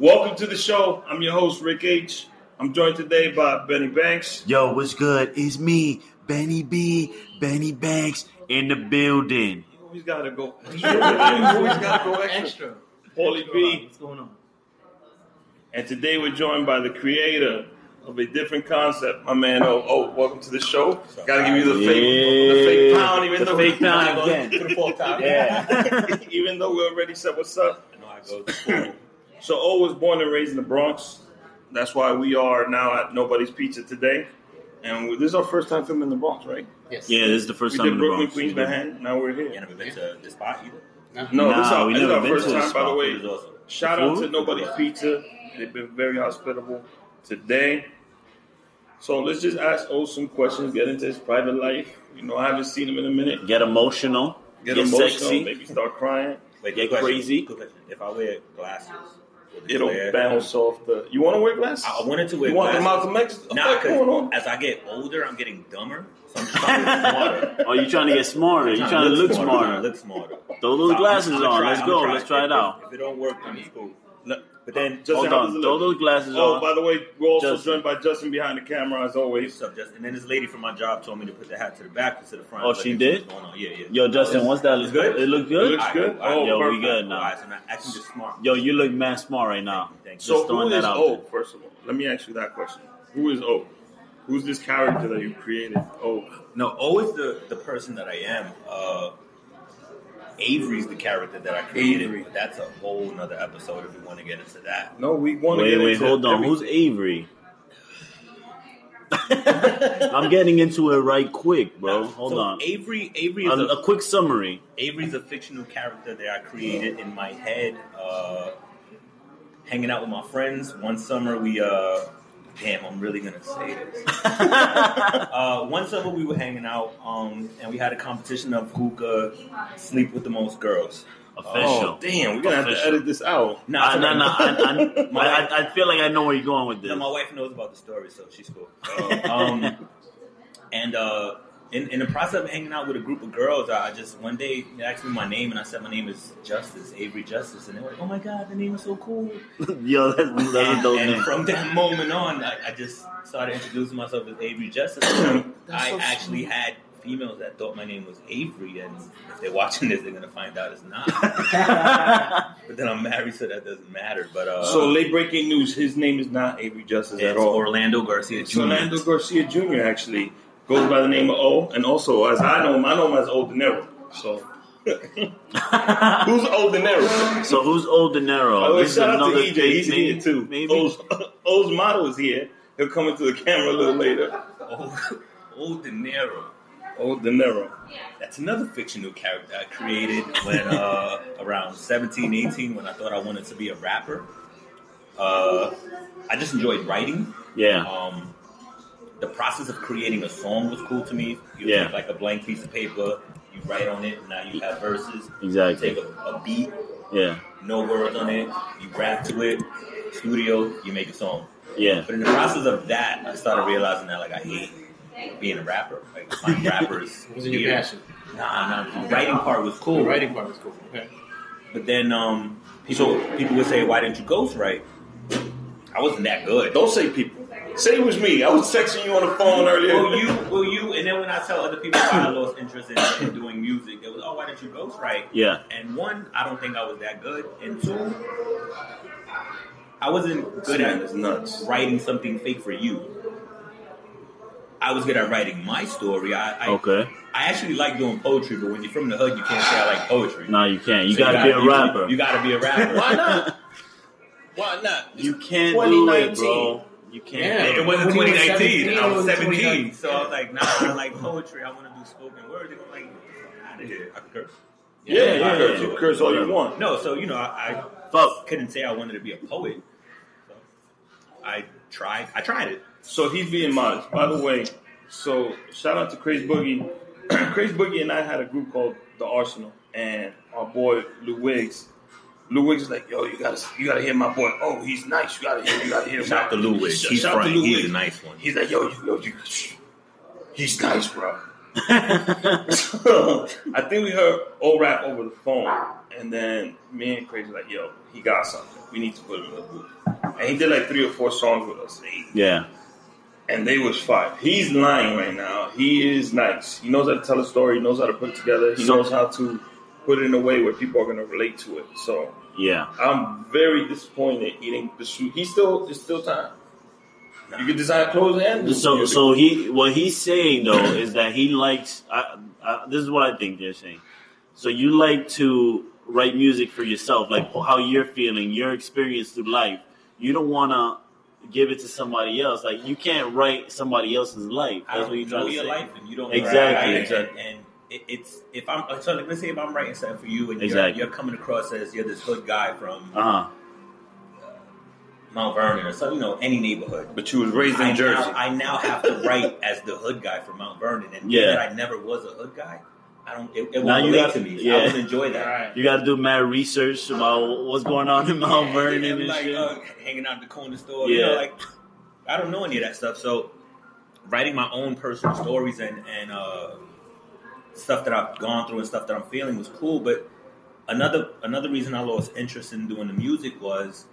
Welcome to the show. I'm your host, Rick H. I'm joined today by Benny Banks. Yo, what's good? It's me, Benny B, Benny Banks in the building. You always gotta go. You always gotta go extra. Extra. Pauly B. What's going on? And today we're joined by the creator of a different concept, my man. Oh, oh welcome to the show. Gotta give you the fake, the fake pound, even The though fake pound again. to time. Yeah. even though we already said what's up. I know I go to school. So O was born and raised in the Bronx. That's why we are now at Nobody's Pizza today. And we, this is our first time filming in the Bronx, right? Yes. Yeah, this is the first we time did in the Brooklyn, Bronx. Queens, Manhattan. Now we're here. You here. never been to this spot either? No, Nah, this is our, we this is never our been first to this time, by the way. Awesome. Shout The out to Nobody's Pizza. They've been very hospitable today. So let's just ask O some questions, get into his private life. You know, I haven't seen him in a minute. Get emotional. Get, Get, emotional, sexy. maybe start crying. Wait, Get good crazy. Question. If I wear glasses, will it It'll flare? bounce off the. You want to wear glasses? I I wanted to wear glasses. you want the glasses. Malcolm X effect Nah, going on? as I get older, I'm getting dumber. So I'm just trying to look smarter. Oh, you trying to get smarter. You trying to look trying smarter. to Look smarter. Throw those So I'm- glasses I'ma on. try- Let's I'ma go. try. Let's try it If- out. If it don't work, then it's cool. Look, But then, Justin, Hold on. Throw those glasses Oh, on. by the way, we're also Justin. joined by Justin behind the camera as always. what's up, Justin? And then this lady from my job told me to put the hat to the back instead of the front. Oh, she did? going on. Yeah, yeah. Yo, Justin, what's that? It's good? It look It good? looks good? Alright, Oh, Yo, we good now. Alright, so now acting just smart. Yo, you look mad smart right now. Thanks. So Just who throwing is that out O? First of all, let me ask you that question. Who is O? Who's this character that you created? O. No, always the the person that I am. Uh, Avery's the character that I created, Avery. but that's a whole nother episode if we want to get into that. No, we want to Wait, get wait, into hold on. everything. Who's Avery? I'm getting into it right quick, bro. Hold So on. Avery, Avery is A, a, a quick summary. Avery's a fictional character that I created in my head, uh, hanging out with my friends. One summer we, uh, damn, I'm really gonna say this. uh, one summer we were hanging out, um, and we had a competition of who could sleep with the most girls. Official. Oh, damn, we're gonna have to edit this out. No, Uh, no, no, I, I, I, I feel like I know where you're going with this. No, my wife knows about the story, so she's cool. um, and uh, in, in the process of hanging out with a group of girls, I just one day they asked me my name, and I said my name is Justice Avery Justice, and they were like, "Oh my god, the name is so cool!" Yo, that's, that's a and, dope and name. from that moment on, I, I just started introducing myself as Avery Justice. I so actually had females that thought my name was Avery, and if they're watching this, they're gonna find out it's not. but then I'm married, so that doesn't matter. But uh, So late breaking news: his name is not Avery Justice at it's all. Orlando Garcia Jr. It's Orlando Garcia Jr. actually goes by the name of O, and also as I know him, I know him as O De Niro. So who's O De Niro? so who's Old De By the Niro? way, This is shout out to EJ. He's name, here too. Maybe. O's, O's model is here. He'll come into the camera a little later. Old, O De Niro. O De Niro. That's another fictional character I created when uh, around 17, 18, when I thought I wanted to be a rapper. Uh, I just enjoyed writing. Yeah. Um, the process of creating a song was cool to me. You Yeah. take like a blank piece of paper, you write on it, now you have verses. Exactly. Take a, a beat, Yeah. no words on it, you rap to it, studio, you make a song. Yeah. But in the process of that, I started realizing that like I hate being a rapper. Like my rappers. What was in your passion? Nah, nah. The writing part was The cool. writing part was cool. Okay. But then um, people people would say, "Why didn't you ghostwrite?" I wasn't that good. Don't say people. Say it was me. I was texting you on the phone earlier. Well, you, well, you, and then when I tell other people why I lost interest in, in doing music, it was, "Oh, why didn't you ghostwrite?" Yeah. And one, I don't think I was that good, and two, I wasn't good man at nuts. writing something fake for you. I was good at writing my story. I, I, Okay. I actually like doing poetry, but when you're from the hood, you can't say I like poetry. No, you can't. You So gotta be a rapper. You, gotta be a rapper. Why not? Why not? You can't do it, bro. You can't. Yeah. It wasn't When you were 2019, and I was was 17. 2019. So I was like, nah, I like poetry. I want to do spoken word. They were like, out of here. I could curse. Yeah, yeah, Yeah, you yeah, curse, you yeah. curse all you want. No, so, you know, I, Fuck. I couldn't say I wanted to be a poet. So I tried. I tried it. So he's being modest. By the way, so shout out to Crazy Boogie. Crazy Boogie and I had a group called the Arsenal, and our boy Lou Wiggs. Lou Wiggs is like, yo, you gotta, you gotta hear my boy. Oh, he's nice. You gotta hear, you gotta hear. Shout out to my- Lou Wiggs. He's out to. Lou He's a nice one. He's like, yo, you, yo, you, he's nice, bro. so I think we heard old rap over the phone, and then me and Crazy like, yo, he got something. We need to put him in the booth. And he did like three or four songs with us, yeah. and they was fire. He's lying right now. He is nice. He knows how to tell a story. He knows how to put it together. He knows how to put it in a way where people are going to relate to it. So Yeah. I'm very disappointed he didn't pursue. He still, it's still time. You can design clothes and do So, music. so he what he's saying though is that he likes. I, I, this is what I think they're saying. So you like to write music for yourself, like how you're feeling, your experience through life. You don't want to give it to somebody else. Like you can't write somebody else's life. I That's what you're trying to your say. life, and you don't Exactly, Right? exactly. And, and it, it's if I'm so like, let's say if I'm writing something for you, and Exactly. you're, you're coming across as you're this hood guy from Uh huh. Mount Vernon or some, you know, any neighborhood. but you was raised in I Jersey. Now, I now have to write as the hood guy from Mount Vernon, and Yeah. yeah. that I never was a hood guy. I don't. It, it Now won't you relate got- to me. yeah. I would enjoy that. Right. You got to do mad research about what's going on in Mount Yeah, Vernon yeah, and like shit. uh, hanging out at the corner store. You Yeah. know, like I don't know any of that stuff. So writing my own personal stories and and uh, stuff that I've gone through and stuff that I'm feeling was cool. But another another reason I lost interest in doing the music was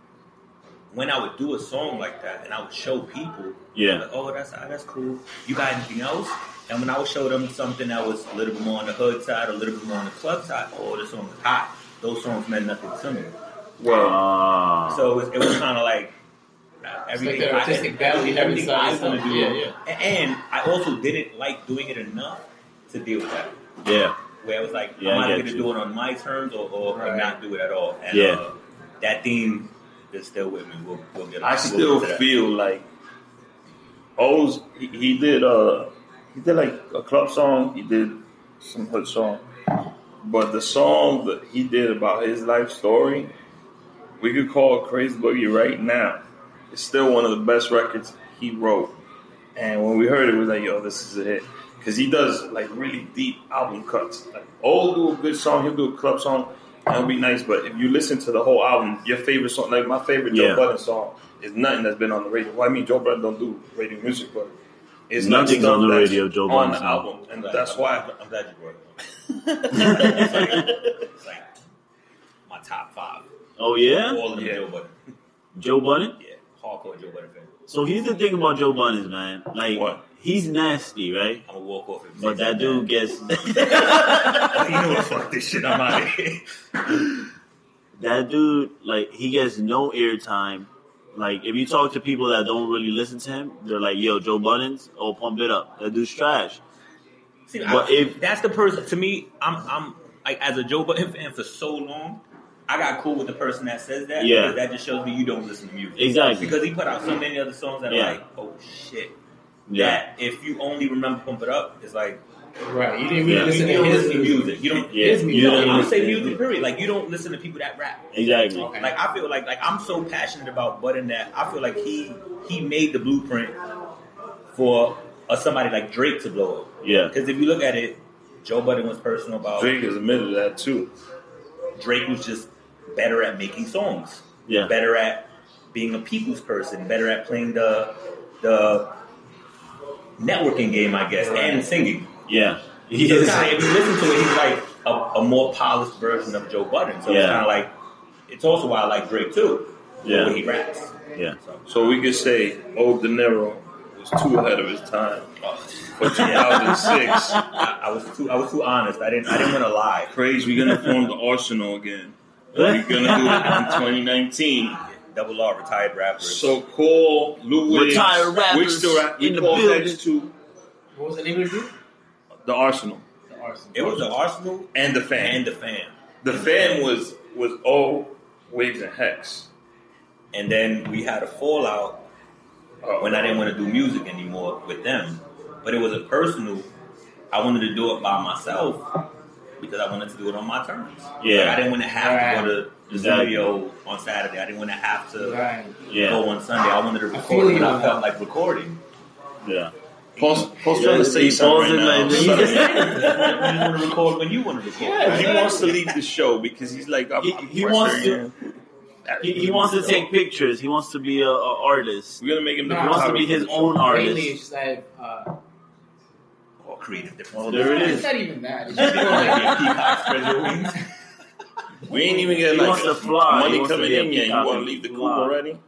when I would do a song like that and I would show people. Yeah. like, oh, that's that's cool. You got anything else? And when I would show them something that was a little bit more on the hood side, a little bit more on the club side, oh, this song is hot. Those songs meant nothing to me. well, Ah. So it was, it was kind of like everything. their artistic I, value, everything I everything want to do. Yeah, yeah. A- And I also didn't like doing it enough to deal with that. yeah. Where I was like, Yeah, I I'm either going to do it on my terms or, or, or not do it at all. And Yeah. uh, that theme is still with me. We'll, we'll get. I we'll still get to that. feel like O's he, he did uh he did like a club song, he did some hood song. But the song that he did about his life story, we could call Crazy Boogie right now. It's still one of the best records he wrote. And when we heard it, we was like, yo, this is a hit. Because he does like really deep album cuts. Like, O will do a good song, he'll do a club song, and it'll be nice. But if you listen to the whole album, your favorite song, like my favorite Yeah. Joe Budden song, is nothing that's been on the radio. Well, I mean, Joe Budden don't do radio music, but it's like Nothing's stuff on the radio, Joe Budden on the song. album, and glad- that's I'm- why. I'm, I'm glad you brought it up. it's like my top five. Oh yeah. All of them Yeah. Joe Budden. Joe Budden. Yeah, hardcore Joe Budden fan. So here's the thing about Joe Budden, man. Like What? He's nasty, right? I'm gonna walk off. If But that dude gets you know what? Fuck this shit. I'm out of here. that dude like he gets no airtime. Like if you talk to people that don't really listen to him, they're like, "Yo, Joe Budden's, oh pump it up." That dude's trash. See, But I, if- that's the person to me, I'm I'm like as a Joe Budden fan for so long. I got cool with the person that says that. Yeah. because that just shows me you don't listen to music. Exactly. Because he put out so many other songs that Yeah. are like, oh shit. Yeah, That if you only remember Pump It Up, it's like Right. You didn't really Yeah. listen you to his listen to music. You don't. yeah. his You music. No, don't I'm gonna say music. music. Period. Like you don't listen to people that rap. Exactly. Okay. Like I feel like like I'm so passionate about Budden that I feel like he he made the blueprint for uh, somebody like Drake to blow up. Yeah. Because if you look at it, Joe Budden was personal about Drake has admitted that too. Drake was just better at making songs, Yeah. better at being a people's person, better at playing the the networking game, I guess, and singing. Yeah. He He's is. kinda, if you listen to it, he's like a, a more polished version of Joe Budden. So it's kind of like it's also why I like Drake too. the Yeah. way he raps. Yeah. So, So we could say O De Niro was too ahead of his time. oh, For 2006, I, I was too I was too honest. I didn't I didn't want to lie. Craze, we're gonna form the Arsenal again. We're gonna do it in 2019. Double R retired rappers. So call Lou Wiggs. Retired rappers Wiggs still rap. We in the call building. next to What was the name of the group? the Arsenal The Arsenal. it was the Arsenal and the fan. and the fan. the fan was was O, Wiggs, and Hex. And then we had a fallout Oh, when I didn't want to do music anymore with them. But it was a personal. I wanted to do it by myself because I wanted to do it on my terms. Yeah. Like, I didn't want to have to go to the Exactly. studio on Saturday. I didn't want to have to Right. Yeah. go on Sunday. I wanted to record feel when I felt that. like recording. Yeah. Paul's, Paul's Yeah, trying to say he something paused right now. it Sorry. like- you want to record when you want to record. Yeah. he wants to leave the show because he's like, I'm, He- I'm he wants frustrated. He, he wants to take pictures. He wants to be a, a artist. We're gonna make him the Nah, He wants to be his for the show. own artist. Mainly, it's just like uh, creative Well, there it It's not even that. It's just know, more like like, your peacock spread your wings. We ain't even get He like wants to fly. Money coming in yet. You want to leave the coop fly. already?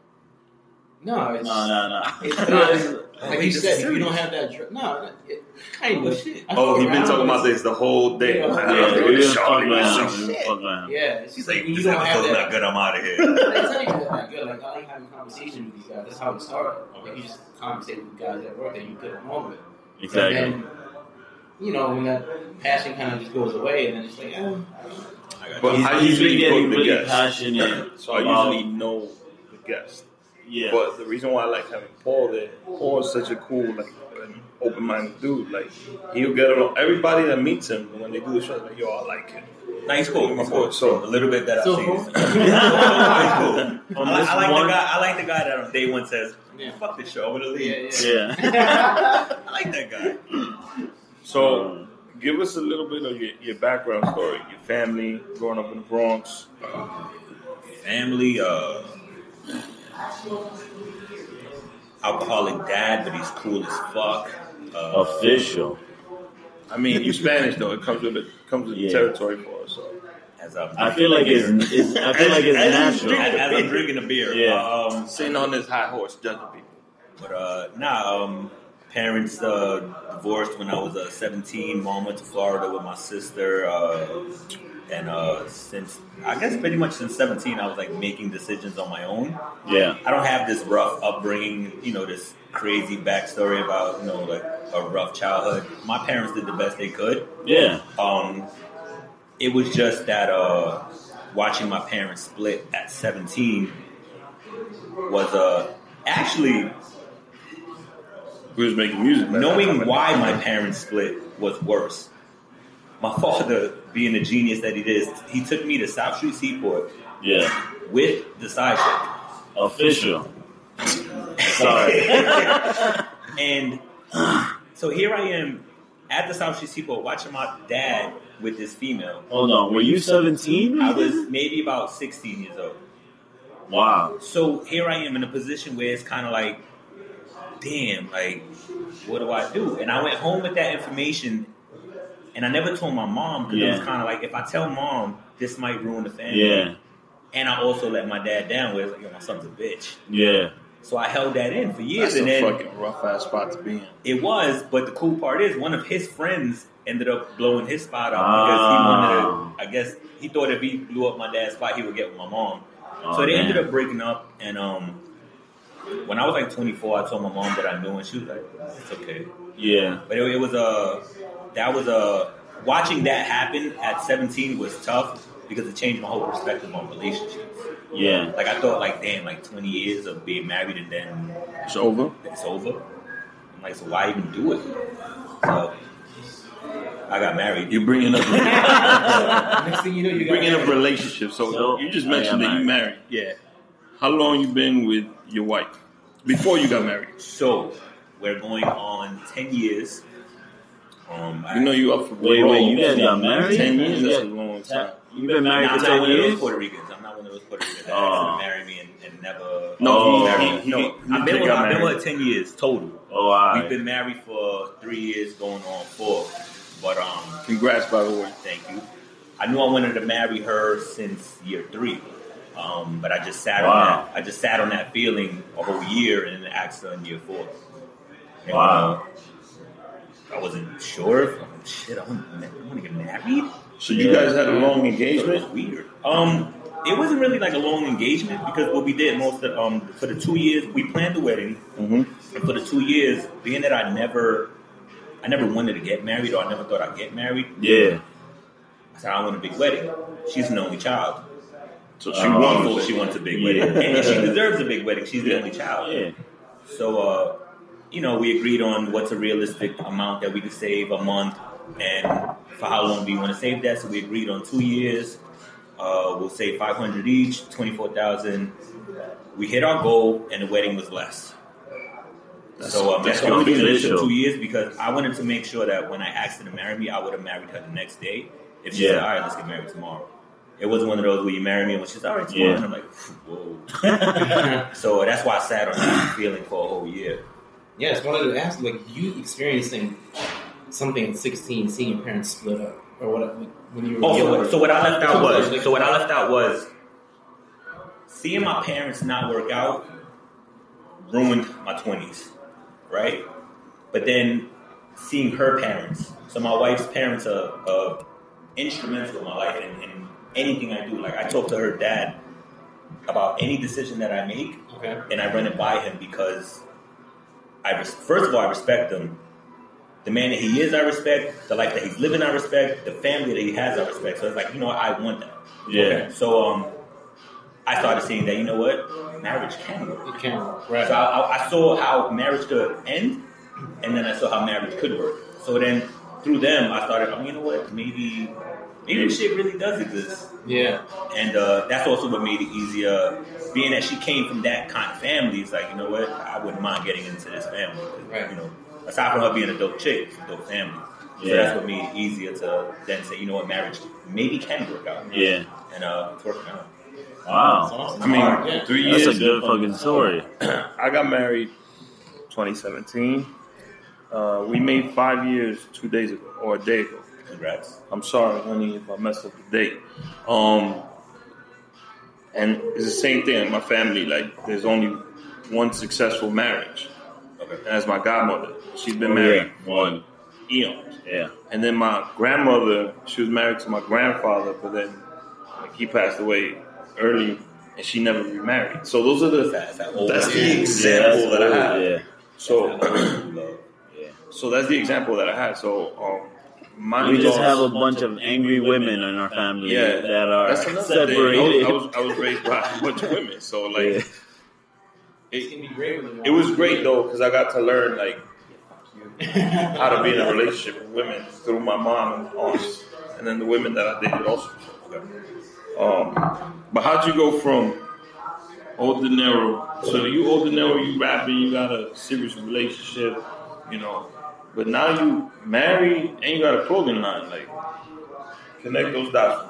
no, it's No, no, no. It's not- it's- like you said. If you don't have that, dr- no, it, kind of shit. I Oh, fuck he been talking about this the whole day. Yeah, Man, yeah, Yeah, really we didn't shot fuck him. around. Some We didn't shit. fuck around. Yeah, it's He's just like, when this you don't have episode's that. not good. I'm out of here. It's not even that good. Like I like having conversations with these guys. That's how it started. Like you just conversate with guys at work that you get along with. Exactly. And then, you know, when that passion kind of just goes away, and then it's like, oh, I But you. I He's usually been getting book the really guests. passionate. So I about- usually know the guest. yeah. But the reason why I like having Paul there, Paul is such a cool, like, an open-minded dude. Like, he'll get along. Everybody that meets him when they do the show, like, yo, I like him. Nah, he's cool. He's cool. So- a little bit that I've seen. cool. He's cool. I like, I like one- the guy. I like the guy that on day one says, Yeah. "Fuck this show. I'm gonna leave." yeah, yeah. yeah. I like that guy. So, give us a little bit of your, your background story, your family, growing up in the Bronx. Family, uh, alcoholic dad, but he's cool as fuck. Uh, Official. I mean, you Spanish though. It comes with it comes with Yeah. the territory for us. So. as I'm I feel like it's, it's I feel like it's As- as natural. he's as, as I'm drinking a beer. Yeah. Um, Sitting on this high horse, judging people. But uh, nah, um, parents uh, divorced when I was uh, 17. Mom went to Florida with my sister, uh, and uh, since I guess pretty much since 17, I was like making decisions on my own. Yeah. I don't have this rough upbringing, you know, this crazy backstory about you know like a rough childhood. My parents did the best they could. Yeah. Um, it was just that uh, watching my parents split at 17 was uh, actually We was making music. knowing why my parents split was worse. My father, being the genius that he is, he took me to South Street Seaport Yeah. with the side chick. Official. Sorry. And so here I am at the South Street Seaport watching my dad with this female. Hold on. Were you 17? I was maybe about 16 years old. Wow. So here I am in a position where it's kind of like, damn, like, what do I do? And I went home with that information, and I never told my mom because it was kind of like, if I tell mom, this might ruin the family. Yeah. And I also let my dad down with, like, yo, my son's a bitch. Yeah. So I held that in for years, That's and a then fucking rough ass spot to be in. it was. But the cool part is, one of his friends ended up blowing his spot up because he wanted Oh. to. I guess he thought if he blew up my dad's spot, he would get with my mom. Oh, so they man. ended up breaking up, and um, when I was like 24, I told my mom that I knew, and she was like, "It's okay." Yeah. But it, it was a that was a watching that happen at 17 was tough because it changed my whole perspective on relationships. Yeah. Like I thought, like damn, like 20 years of being married and then It's over. it's over. I'm like, so why even do it? So I got married. You're bringing up Next thing you know, you you're bringing up married. relationships. So, So, you just mentioned that you married. Yeah. How long you been with your wife before you got married? So we're going on 10 years. Um, You know you up for Wait, parole. wait, you guys got married? Ten years. That's a long time. You been married Nah, I'm for not 10 one of those years? Puerto Ricans. I'm not one of those Puerto Ricans that Oh. asked to marry me and, and never. No, Oh. he, married. he, he, no, he I've been, with, I've been married. with her 10 years total. Oh, all We've been married for three years, going on four. But um, Congrats, by the way. thank you. I knew I wanted to marry her since year three. Um, but I just sat on that. I just sat on that feeling a whole year and then asked her in year four. And, Wow. uh, I wasn't sure. If, oh, shit, I want, I want to get married. So you Yeah. guys had a long engagement. weird. Um, it wasn't really like a long engagement because what we did most of um for the two years we planned the wedding, Mm-hmm. and for the two years, being that I never, I never wanted to get married or I never thought I'd get married. Yeah. I said I want a big wedding. She's an only child. So She she Oh, won. She wants a big Yeah. wedding, and she deserves a big wedding. She's the only child. Yeah. So, uh, you know, we agreed on what's a realistic amount that we could save a month, and for how long do you want to save that? So we agreed on two years. Uh, we'll save five hundred each, twenty four thousand. We hit our goal, and the wedding was less. so um, that's the only reason it took official. two years because I wanted to make sure that when I asked her to marry me, I would have married her the next day. If she said, "All right, let's get married tomorrow," it wasn't one of those where you marry me and when she's all right Yeah. and I'm like, "Whoa." So that's why I sat on that feeling for a whole year. Yeah, it's one of the ask like you experiencing something at 16, seeing your parents split up, or what? When you were Oh, so, so what I left out was so what I left out was seeing my parents not work out ruined my twenties, right? But then seeing her parents, so my wife's parents are, are instrumental in my life and, and anything I do. Like I talk to her dad about any decision that I make, Okay. and I run it by him because I res- first of all I respect him. The man that he is, I respect. The life that he's living, I respect. The family that he has, I respect. So it's like, you know, what? I want that. Yeah. So um, I started seeing that. You know what? Marriage can work. It can work, right? So I, I, I saw how marriage could end, and then I saw how marriage could work. So then through them, I started. Oh, you know what? Maybe, maybe this shit really does exist. yeah. And uh, that's also what made it easier. Being that she came from that kind of family, it's like, you know what? I wouldn't mind getting into this family. Right. You know, aside from her being a dope chick, a dope family. Yeah. So that's what made it easier to then say, you know what, marriage maybe can work out. Yeah. And uh, it's working out. Wow. I mean, Yeah. three That's a good fucking story. I got married 2017. Uh, we made five years two days ago, or a day ago. Congrats. I'm sorry, honey, if I messed up the date. Um, and it's the same thing in my family. Like, there's only one successful marriage, Okay. and that's my godmother. She's been Oh, married yeah. One. eons. Yeah. And then my grandmother, she was married to my grandfather, but then like, he passed away early, and she never remarried. So those are the That's that old that's love. the example that I have. Yeah. So That. Yeah. so that's the example that I had. So um, my We just have a bunch of angry women in our family yeah that are that's another separated. I was, I was raised by a bunch of women, so like Yeah. It, gonna be great it was great though because I got to learn like how to be in a relationship with women through my mom and aunts, and then the women that I dated also. Um, but how'd you go from O De Niro? So you O De Niro, you rapping, you got a serious relationship, you know, but now you married and you got a clothing line. Like, connect those dots.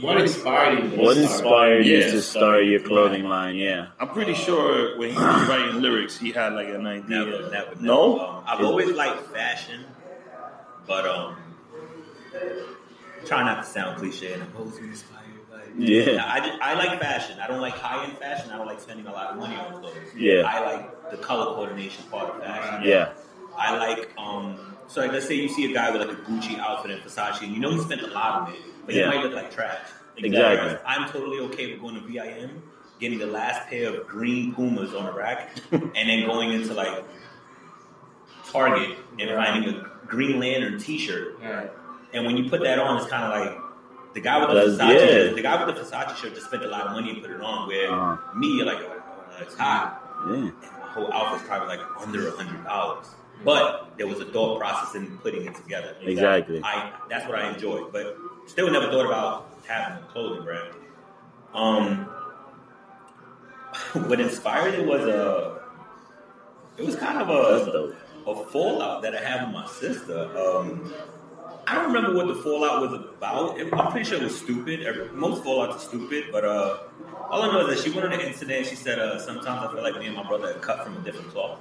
What inspired you? to What start? inspired you Yeah. to start your clothing line? Yeah. I'm pretty sure when he was writing lyrics, he had like an idea. Never, never, never. No? Um, I've always liked fashion, but um, try not to sound cliche. And I'm always inspired by. Yeah. I, I like fashion. I don't like high end fashion. I don't like spending a lot of money on clothes. Yeah. I like the color coordination part of fashion. Yeah. I like um. So like, let's say you see a guy with like a Gucci outfit and Versace, and you know he spent a lot on it, but Yeah. he might look like trash. Exactly. Whereas I'm totally okay with going to VIM, getting the last pair of green Pumas on the rack, and then going into like Target and finding a Green Lantern T-shirt. Alright. And when you put that on, it's kind of like the guy with the Versace. yeah. The guy with the Versace shirt just spent a lot of money and put it on. Where Uh-huh. me, you're like, oh, it's hot Yeah. and my whole outfit's probably like under a hundred dollars. But there was a thought process in putting it together. Exactly. I that's what I enjoyed, but still never thought about having a clothing brand. Um, what inspired it was a, it was kind of a a fallout that I had with my sister. Um, I don't remember what the fallout was about. It- I'm pretty sure it was stupid. Every- Most fallouts are stupid, but uh, all I know is that she went on the internet. She said, uh, "Sometimes I feel like me and my brother are cut from a different cloth."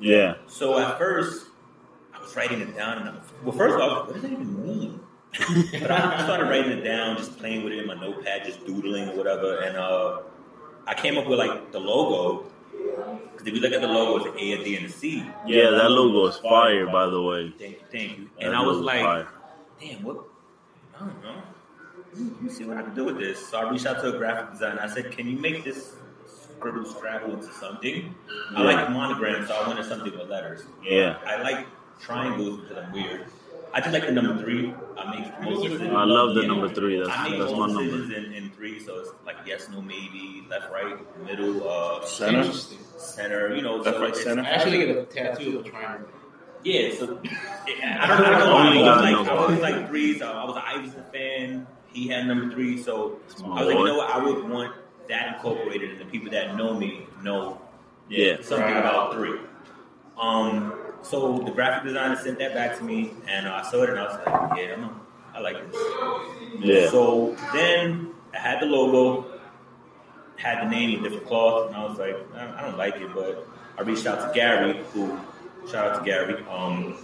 Yeah. So at first, I was writing it down, and I was, well, first of all, like, what does that even mean? but I started writing it down, just playing with it in my notepad, just doodling or whatever, and uh, I came up with like the logo. Because if you look at the logo, it's an A, a D, and a C. Yeah, that logo is fire, by the way. Thank you, thank you. And That I was like, fire. Damn, what? I don't know. Let me see what I can do with this. So I reached out to a graphic designer. I said, can you make this scribble scrabble into something? I like monograms, so I wanted something with letters. Yeah. I like triangles because I'm weird. I just like the number three. I make most of. I love the number three. That's I make that's my most number. in, in three, so it's like yes, no, maybe, left, right, middle, uh, Center? Center. You know, Left, so right, it's- center? I actually get a tattoo of a triangle. Yeah, so I don't know. I don't know. I always like. I always like threes. Uh, I was an Iverson fan. He had number three, so I was like, you know what? I would want that incorporated, and the people that know me know Yeah. something about three. Um, so the graphic designer sent that back to me, and I saw it, and I was like, yeah, I'm, I like this. Yeah. So then I had the logo, had the name in different cloth, and I was like, I don't like it, but I reached out to Gary, who Shout out to Gary. Um,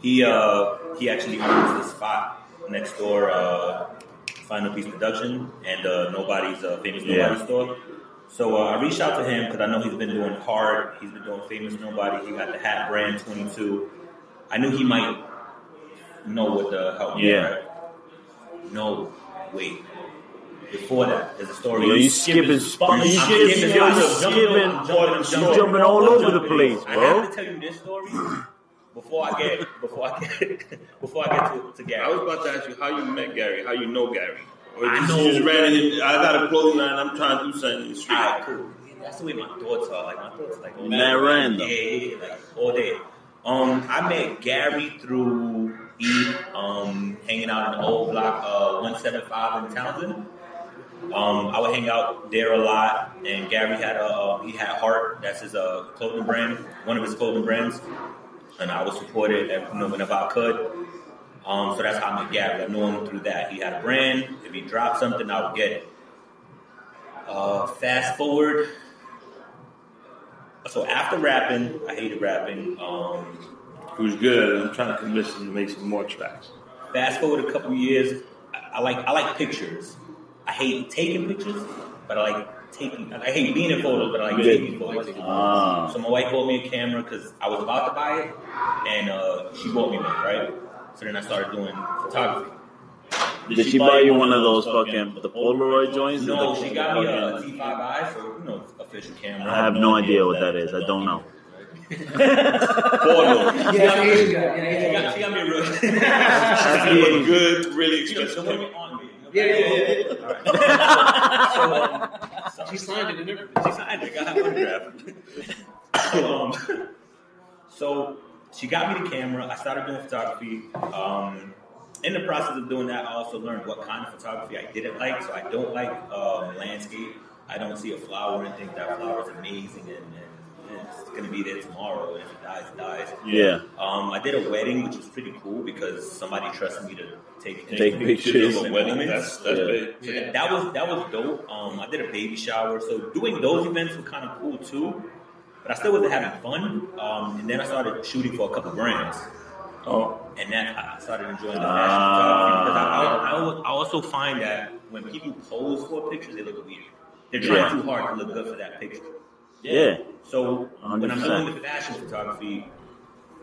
he uh, he actually owns the spot next door, uh, Final Piece Production, and uh, Nobody's uh, Famous Nobody Yeah. store. So uh, I reached out to him because I know he's been doing hard. He's been doing Famous Nobody. He got the Hat Brand 22. I knew he might know what the hell. Yeah. right? No, wait. Before that, there's a story. Yo, you skipping, you I'm skipping, skipping, yo, you jumping, skipping, I'm jumping, I'm you jumping. jumping all I'm over the jumping. place, I have to tell you this story before I get before I get before I get to, to Gary. I was about to ask you how you met Gary, how you know Gary. Or I just, know- you just ran in. I got a clothing line. I'm trying to do something in the street. Alright, cool. That's the way my thoughts are. Like my thoughts, like all Mad random. Yeah, yeah, yeah, like all day. Um, I met Gary through E, um, hanging out in the old block, uh, one seven five in Townsend. Um, I would hang out there a lot, and Gary had a uh, he had Heart. That's his uh, clothing brand, one of his clothing brands, and I would support it every- you know, whenever I could. Um, so that's how I met Gary. I knew him through that. He had a brand. If he dropped something, I would get it. Uh, fast forward. So after rapping, I hated rapping. Um, was good? I'm trying to convince him to make some more tracks. fast forward a couple years, I, I like I like pictures. I hate taking pictures, but I like taking. I hate being in photos, but I like taking photos. Ah. So my wife bought me a camera because I was about to buy it, and uh, she bought me one, right? So then I started doing photography. Did she buy you one of those fucking the Polaroid joints? No, The she got me a fucking- T5i, so you know, official camera. I have no idea what that is. I don't know. Photo. Yeah, yeah, yeah, She yeah, got, she got me a real. That's a good, really expensive. the one you on me. Yeah, yeah, yeah, So, um, She signed it and everything. She signed it. I Got her autograph. um, so she got me the camera. I started doing photography. Um, in the process of doing that, I also learned what kind of photography I didn't like. So I don't like um, landscape. I don't see a flower and think that flower is amazing and, and, and it's going to be there tomorrow. And if it dies, it dies. Yeah. Um, I did a wedding, which was pretty cool because somebody trusted me to take Take pictures. Of a wedding. That's that's Yeah. big. so that, that was that was dope. Um, I did a baby shower, so doing those events were kind of cool too. But I still wasn't having fun. Um, and then I started shooting for a couple brands, Oh, and then I started enjoying the fashion photography because I, I, I, Ah. al- I also find that when people pose for pictures, they look weird. They're trying Yeah. too hard to look good for that picture. Yeah. So when I'm 100%. doing the fashion photography,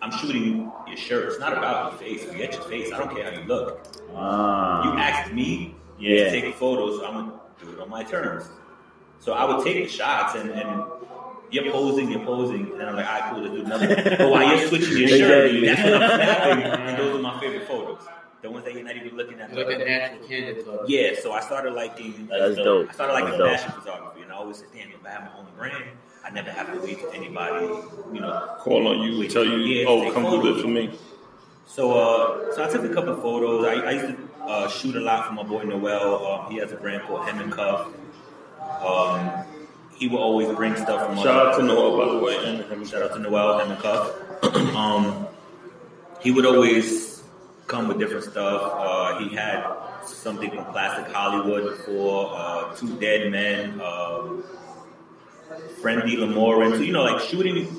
I'm shooting your shirt. It's not about your face. If you get your face, I don't care how you look. You Ah. asked me Yeah. to take photos, so I'm gonna do it on my terms. So I would take the shots and, and you're posing, you're posing, and I'm like, all right, cool, let's do another. But while you're switching your shirt, Exactly. that's when I'm snapping, and those are my favorite photos. The ones that you're not even looking at. Like a natural candid photo. Yeah, so I started liking. That's dope. I started liking That's dope. fashion photography, and I always said, damn, if I have my own brand, I never have to wait for anybody, you know, call on you, and tell you, Yeah, oh, come do this for me. So, uh, so I took a couple photos. I, I used to uh, shoot a lot for my boy Noel. Um, he has a brand called Hem and Cuff. Um, he will always bring stuff from. Shout out to Noah, by the way. Shout out to Noel Hem and Cuff. um, he would always come with different stuff. Uh, he had something from Classic Hollywood before. Uh, Two Dead Men. Friendly Lamorin. So you know, like shooting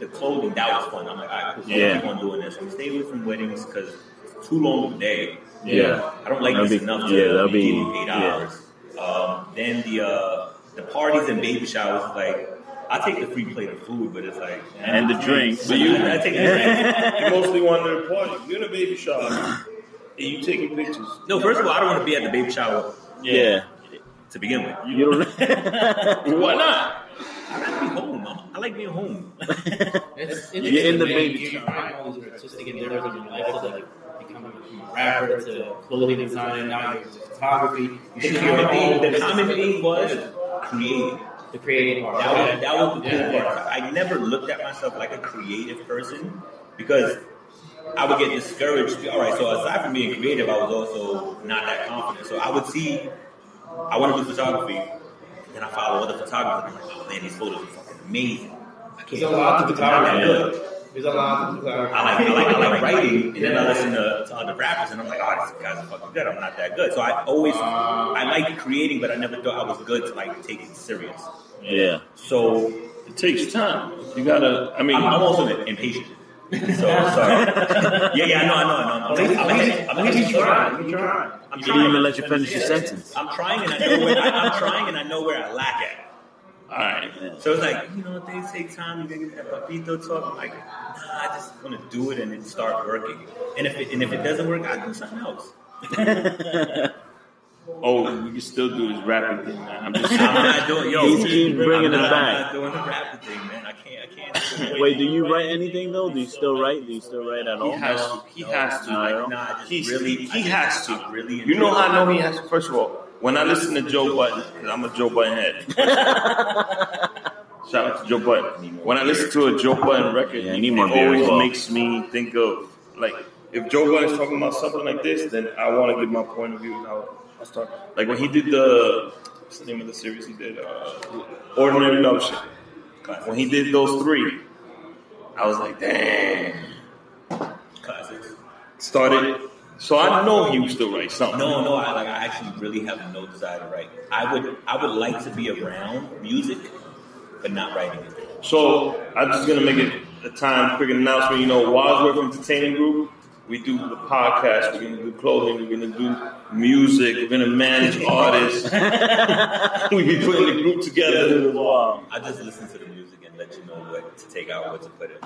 the clothing, that was fun. I'm like, all right, cool. so Yeah. keep on doing this. I'm stay away from weddings because it's too long of a day. Yeah. I don't like That'll this be- enough yeah, that'll be be- eight yeah. hours. Um, then the uh, the parties and baby showers, like I take the free plate of food, but it's like And the drinks. But you- I take the drink. you mostly want to party. You're in a baby shower. And you taking pictures. No, first of all, I don't want to be at the baby shower Yeah. To begin with. You don't. Why not? I like to be home. I'm, I like being home. It's You're in the baby You're trying all these artistic endeavors in your life to like become a rapper to clothing design. Now you're into photography. You The common your thing, the common thing was creative. the creative part. That was, that was the cool Yeah. part. I never looked at myself like a creative person because I would get discouraged. All right, so aside from being creative, I was also not that confident. So I would see, I want to do photography, and I follow other photographers, and I'm like, oh man, these photos are fucking amazing. I can't. There's a lot of I'm photography. There's a lot to photography. I like, I like, I like writing, and then I listen to, to other rappers, and I'm like, oh, these guys are fucking good. I'm not that good. So I always, uh, I like creating, but I never thought I was good to like take it serious. yeah. So It takes time. You gotta. I mean, I'm, I'm also impatient. So sorry. yeah, yeah, I know, I know, I know. I'm, I'm, I'm, I'm, You try. You try. I'm He didn't even let you finish your sentence. I'm trying and I know where I, I'm trying and I know where I lack at. all right. So it's like, you know, things take time. You gotta get that papito talk. I'm like, nah, I just want to do it and it start working. And if it, and if it doesn't work, I do something else. Oh, we can still do this rapping thing. Man. I'm just. I'm not doing. Yo, He's keep bringing it back. I'm not doing the rapping thing, man. I can't. I can't. Wait, do you write anything though? Do you still write? Do you still write at He all? has to. He has to. No, Like. Nah, He's, really, he has to. Really You know how I know he has to? First of all, when I listen to Joe Budden, because I'm a Joe Budden head. Shout out to Joe Budden. When I listen to a Joe Budden record, Yeah, it need more beer as always well. makes me think of like if Joe Button is talking about something like this, then I want to give my point of view. And I'll start like when he did the what's the name of the series he did? Uh, Ordinary Love Shit. When he did those three, I was like, damn. Classics. Started. So I know he was still write something. No, no, I like. I actually really have no desire to write. I would, I would like to be around music, but not writing it. So I'm just gonna make it a time quick announcement. You know, Wadsworth Entertainment Group. We do the podcast. We're gonna do clothing. We're gonna do music. We're gonna manage artists. we be putting the group together. Wow. I just listen to the music and let you know what to take out, what to put in.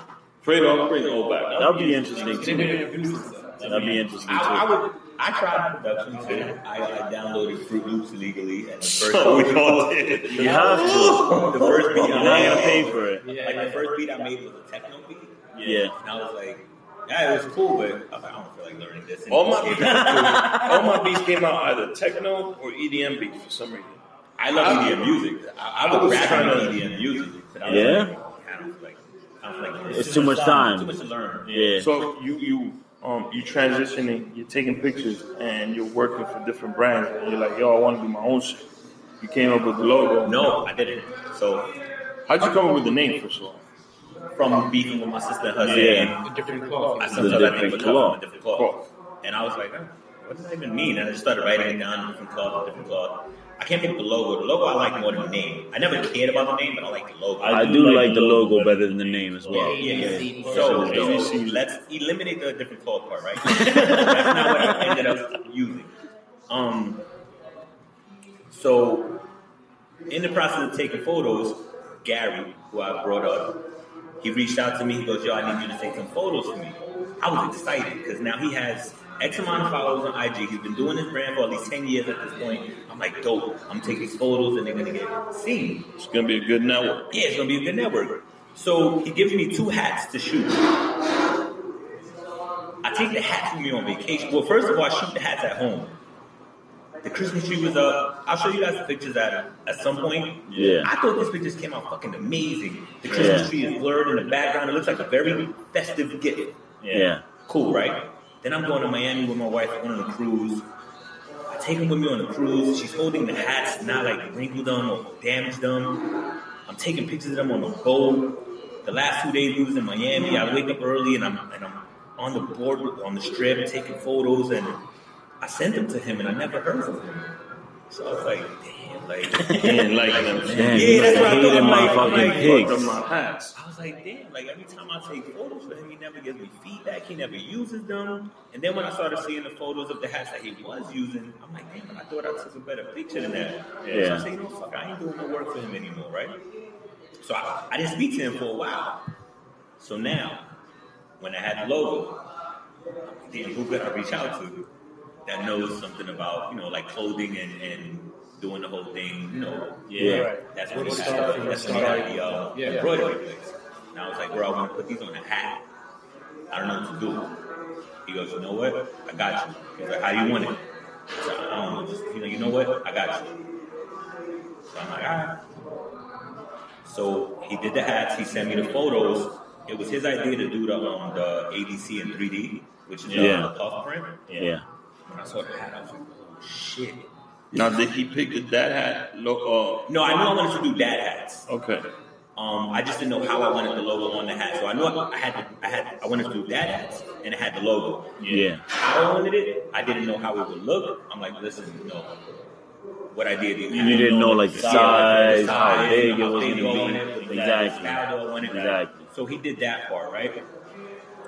Fredo, bring it all back. That would be interesting Then too. they're gonna produce stuff. That'd be interesting I, I too. would. I tried production too. I, I downloaded Fruit Loops legally, and the first, So oh, we all did. You have to. the first beat You're I not gonna made, pay for it. Yeah, like yeah. the first beat I made was a techno beat, Yeah. and I was like, yeah, it was cool, but I was like, I don't feel like learning this. And All my just beats, came out. all my beats came out either techno or EDM beats for some reason. I love EDM music. I, I I was rap trying on to- EDM music. but I Yeah? like, I don't feel like. I don't feel like It's too much time. Too much to learn. Yeah. So you you um you transitioning, you're taking pictures, and you're working for different brands, and you're like, yo, I want to do my own shit. You came up with the logo. No, I didn't. So How'd you come up with the name first of all? From beefing with my sister Hussein, Yeah. A different cloth. I The sometimes I think different would cloth. a different cloth. And I was like, oh, what does that even mean? And I just started writing it down, different cloth, different cloth. I can't pick the logo. The logo I like more than the name. I never cared about the name, but I like the logo. I do like the logo better than the name as well. Yeah, yeah, ADC. yeah. So, ADC. so let's eliminate the different cloth part, right? That's not what I ended up using. Um, so, in the process of taking photos, Gary, who I brought up, he reached out to me. He goes, "Yo, I need you to take some photos for me." I was excited because now he has X amount of followers on IG. He's been doing his brand for at least ten years at this point. I'm like, dope. I'm taking these photos and they're gonna get seen. It's gonna be a good network. Yeah, it's gonna be a good network. So he gives me two hats to shoot. I take the hats with me on vacation. Well, first of all, I shoot the hats at home. The Christmas tree was up. I'll show you guys the pictures at at some point. Yeah. I thought these pictures came out fucking amazing. The Christmas Yeah. tree is blurred in the background. It looks like a very festive gift. Yeah. Cool, right? Then I'm going to Miami with my wife. On a cruise. I take her with me on the cruise. She's holding the hats, not like wrinkled them or damaged them. I'm taking pictures of them on the boat. The last two days we was in Miami. I wake up early and I'm and I'm on the board on the strip taking photos and I sent them to him and I never heard from him. So I was like, damn, like And like. Damn, Yeah, you that's must what I have thought. hated I'm like- motherfucking like, pigs. Fucked my hats. I was like, damn, like every time I take photos for him, he never gives me feedback, he never uses them. And then when I started seeing the photos of the hats that he was using, I'm like, damn, I thought I took a better picture than that. Yeah. So I said, you know, fuck, I ain't doing no work for him anymore, right? So I, I didn't speak to him for a while. So now, when I had the logo, damn, who could I reach out to that knows something about, you know, like clothing and, and doing the whole thing, you know, Yeah. Right. that's what to he start had. from, That's where what to he start. the uh, Yeah. embroidery place. And I was like, bro, I want to put these on a hat. I don't know what to do. He goes, you know what? I got you. He's like, how do you want it? I said, I don't know. Just, you know, you know what? I got you. So I'm like, all right. So he did the hats. He sent me the photos. It was his idea to do the um, the ADC in 3D, which is uh, Yeah. the puff print. Yeah. When I saw the hat, I was like, oh shit. Now did he pick that hat? Lo- No, I knew I wanted to do dad hats. uh, okay. Um, I just didn't know how I wanted the logo on the hat. So I knew I, I had to, I had I wanted to do dad hats and it had the logo. Yeah. How I wanted it, I didn't know how it would look. I'm like, listen, no. what I did. You didn't know like the Yeah, size, how size, big it was gonna be. Exactly. style do I want it, right? Exactly. So he did that part, right?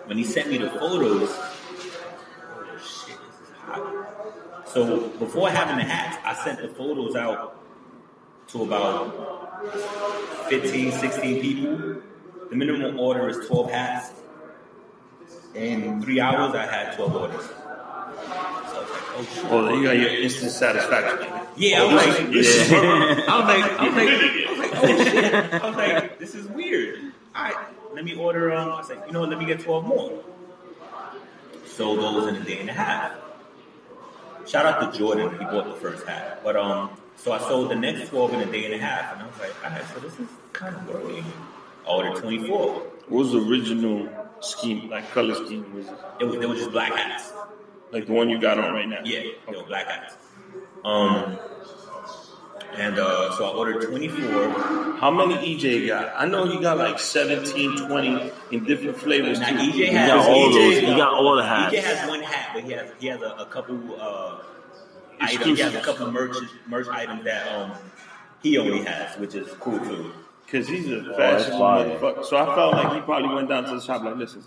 When he sent me the photos, So before having the hats, I sent the photos out to about 15, 16 people. The minimum order is 12 hats. In three hours, I had 12 orders. So I was like, oh shit. Oh, you got your instant satisfaction. Yeah, I was like, Yeah. I was like, I was like, I was like, oh shit. I was like, this is weird. All right, let me order. Um, I was like, you know, what, let me get twelve more. Sold those in a day and a half. Shout out to Jordan, he bought the first hat. But um, so I sold the next twelve in a day and a half, and I was like, all right, so this is kind of working. Ordered twenty four. What was the original scheme, like color scheme? Was it It was, they were just black hats. like the one you got on right now? Yeah, they were black hats. Um, and uh, so I ordered twenty four. How many EJ got? I know he got like 17, 20 in different flavors Now too. EJ He has got all EJ those. He got all the EJ has one hat, but he has he has a, a couple uh, items. He has a couple merch merch items that um he only has, which is cool too. Cause he's a that's fashion fire. motherfucker. So I felt like he probably went down to the shop like, listen,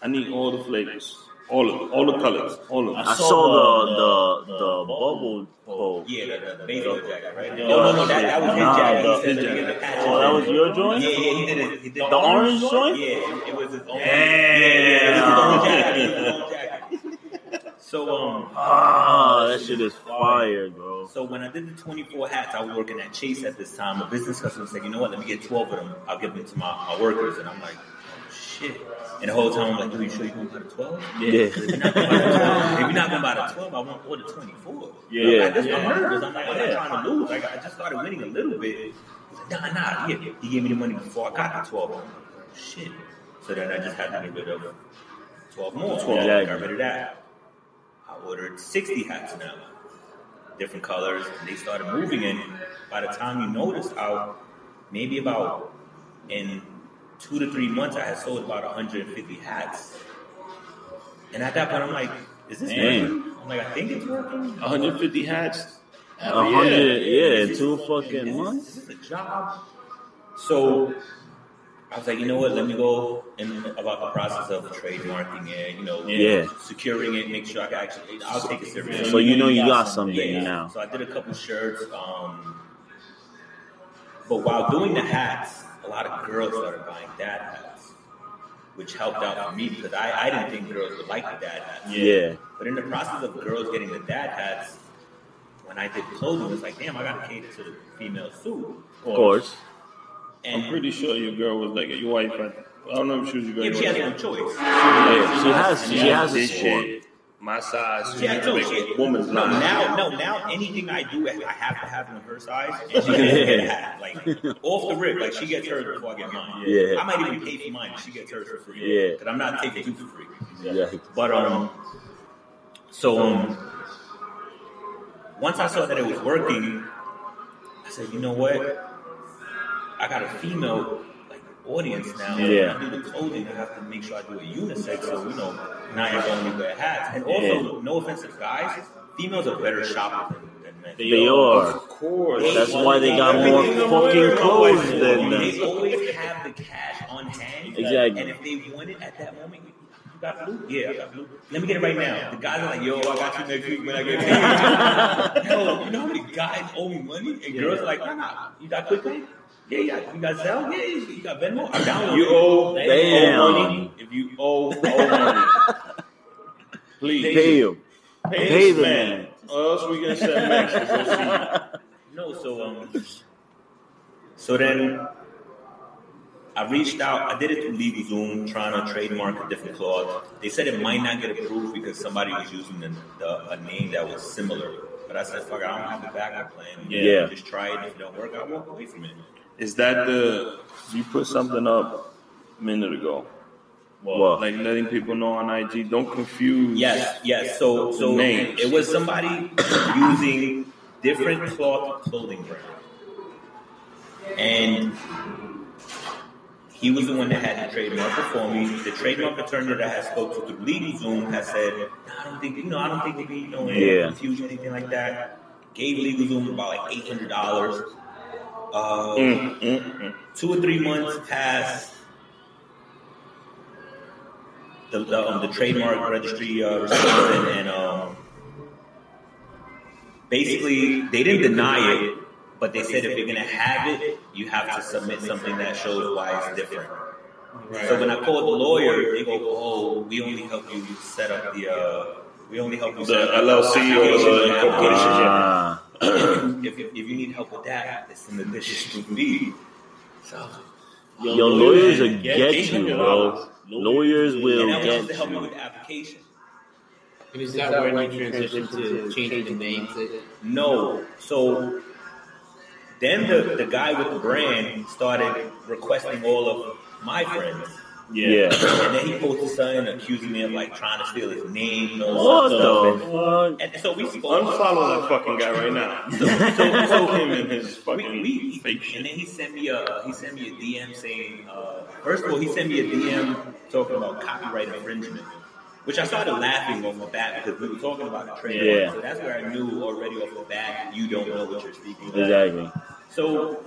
I need all the flavors, all of them, all the colors, all of them. I saw the the the bubble bowl. Yeah, the, the baseball jacket, right? Yeah. No, no, no, that, that was his Nah, jacket. the- he said, his let me the jacket. Oh, that was your joint? Yeah, yeah, he did it. He did The orange joint? Yeah, it, it was his own. Damn. Yeah, yeah, it was his own jacket. It was his own jacket. So um. Ah, that shit is fire, bro. So when I did the 24 hats, I was working at Chase at this time. A business customer said, you know what, let me get 12 of them. I'll give them to my, my workers. And I'm like, shit. And the whole time I'm like, are you sure you're going to buy the 12? Yeah. If you're not going to buy 12, if you're not going to buy the 12, I won't order 24. Yeah. I'm like, this Yeah. I'm. I'm like, I'm not trying to lose. Like, I just started winning a little bit. Like, nah, nah. Yeah. He gave me the money before I got the 12. I'm like, oh, shit. So then I just had to get rid of 12 more. 12. Exactly. Got rid of that. I ordered 60 hats now different colors, and they started moving. And by the time you noticed how maybe about in two to three months, I had sold about 150 hats. And at that point, I'm like, is this Damn. working? I'm like, I think it's working. 150 hats. A hundred, yeah, Is in this- two is fucking this- months. Is this a job? So I was like, you know what? Let me go in about the process of trademarking it. You know, Yeah. securing it, make sure I can actually. I'll take it seriously. So you know you got something Yeah. now. So I did a couple shirts. Um, but while doing the hats, a lot of girls started buying dad hats, which helped out for me because I, I didn't think girls would like the dad hats. Yeah, But in the process of girls getting the dad hats, when I did clothing, it's like, damn, I got to cater to the female too. of course. And I'm pretty sure your girl was like your wife. I, I don't know if she was your yeah, girl. she has no choice. Yeah, she has she has a this sport. shit. My size. She has no a woman's No, life. now, no, now anything I do, I have to have on her size, and she doesn't get. Like off the rip, like she gets hers before I get mine. Yeah. I might even pay for mine. She gets hers for free. Yeah. because I'm not taking two for free. Yeah. But um, so um, once I saw that it was working, I said, you know what? I got a female audience now. Yeah. I do the clothing, I have to make sure I do a unisex. So you know, now you're going to wear hats. And also, no offense to guys, females are better shoppers than, than men. They are. Of course. That's why they got more fucking clothes than They always have the cash on hand. Exactly. And if they want it at that moment, you you got blue? Yeah, I got blue. Let me get it right now. The guys are like, yo, I got you next week when I get paid. yo, you know how many guys owe me money? And girls are like, nah, nah, you got quick pay? Yeah, you got, you got Zelle? Yeah, you you got Venmo? I download You it. owe, Damn. owe money. If you owe, owe money. Please Pay him. pay, pay this the man. man. Or else we gonna send Max to go see. No, so um, so then I reached out. I did it through LegalZoom, trying to trademark a different cloth. They said it might not get approved because somebody was using the, the, a name that was similar. But I said, "Fuck, it, I don't have a backup plan. Yeah. just try it. If it don't work, I walk away from it." Is that the you put something up a minute ago? What? Like letting people know on IG, don't confuse. Yes, yes. So, so Names. it was somebody using different cloth clothing brand, and he was the one that had the trademark before me. The trademark attorney that I spoke to through LegalZoom has said, "No, "I don't think you know. I don't think they be you know Yeah. confusion, anything like that." Gave LegalZoom about like eight hundred dollars. Uh, Mm, mm, mm. two or three months past The, the, um, the trademark registry uh, responded, and um, basically they didn't deny it, but they said if you're gonna have it, you have to submit something that shows why it's different. So when I called the lawyer, they go, "Oh, we only help you set up the, uh, we only help you The up LLC or the incorporation. If, if, if you need help with that, it's an additional fee." So yo, lawyers will get you, bro. Lawyers will and that was get to help me you. with the application. And is that when you transition to changing the names? No. So then the, the guy with the brand started requesting all of my friends. Yeah. And then he posted something accusing me of like trying to steal his name and all What that the stuff. fuck? And, and so we spoke. Unfollow that fucking guy right now. So, so, so him and his fucking we, fake and then he sent me a he sent me a DM saying uh, first of all he sent me a DM talking about copyright infringement, which I started laughing off the bat because we were talking about the trademark. Yeah. So that's where I knew already off the bat you don't know what you're speaking about. Exactly. So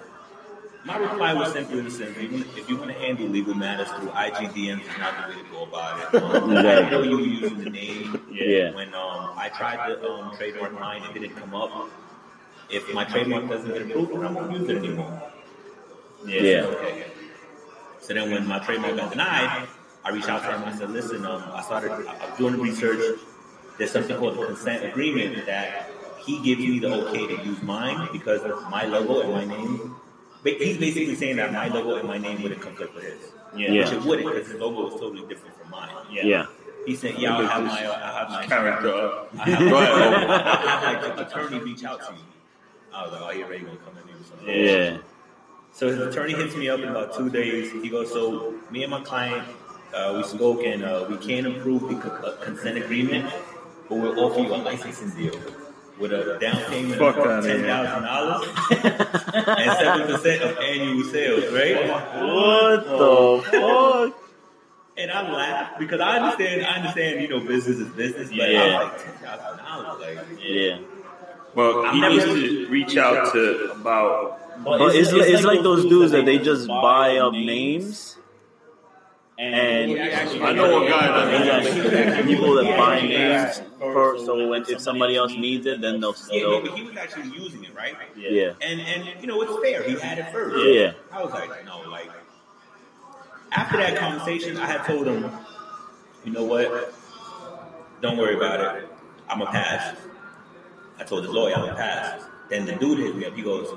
my reply was simply the same. If you want to handle legal matters through IG DMs, is not the way to go about it. Um, I know you were using the name. Yeah. When um, I tried to um, trademark mine, it didn't come up. If my trademark doesn't get approved, then I won't use it anymore. Yeah. Okay. So then when my trademark got denied, I reached out to him and I said, listen, um, I started I'm doing research. There's something called a consent agreement that he gives me the okay to use mine because my logo and my name. But he's basically saying that my logo and my name wouldn't conflict with his. Yeah. Which it wouldn't because his logo is totally different from mine. Yeah. He said, yeah, I'll have my, uh, I'll have my Character. I have, Go ahead. I have like attorney reach out to me. I was like, oh, you're ready to come in here with. Yeah. So his attorney hits me up in about two days. He goes, so me and my client, uh, we spoke and uh, we can't approve the co- uh, consent agreement, but we'll offer you a licensing deal with a down payment Fuck of outta ten here. thousand dollars and seven percent of annual sales, right? What the fuck? And I laugh because I understand. I understand. You know, business is business. But Yeah. I was like ten thousand dollars, like. Yeah. Well, he needs to reach out to about. But it's, it's, like those dudes that they just buy up names. And I know a guy they that. got people that buy names for so when if somebody else needs it, then they'll Yeah, no, still. but he was actually using it, right? Yeah. And and you know it's fair. He had it first. Yeah. I was like, no, like after that conversation, I had told him, you know what? Don't worry about it. I'm a pass. I told his lawyer I'm a pass. Then the dude hit me up. He goes,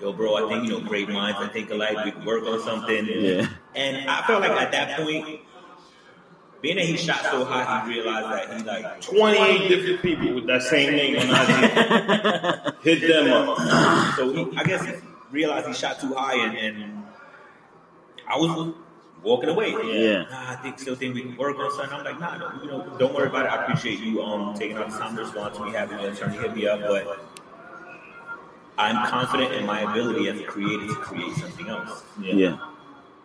Yo, bro, I think you know great minds. I think alike. We could work on something. Yeah. And I felt like at that point, being that he shot so high, he realized that he like 28 different people with that same name on IG. Hit them up. So he, I guess he realized he shot too high, and, and I was walking away. Yeah. Nah, I think still think we can work on something. I'm like, nah, no, you know, don't worry about it. I appreciate you um taking out the time to respond to me, having your attorney hit me up, but I'm confident in my ability as a creator to create something else. Yeah.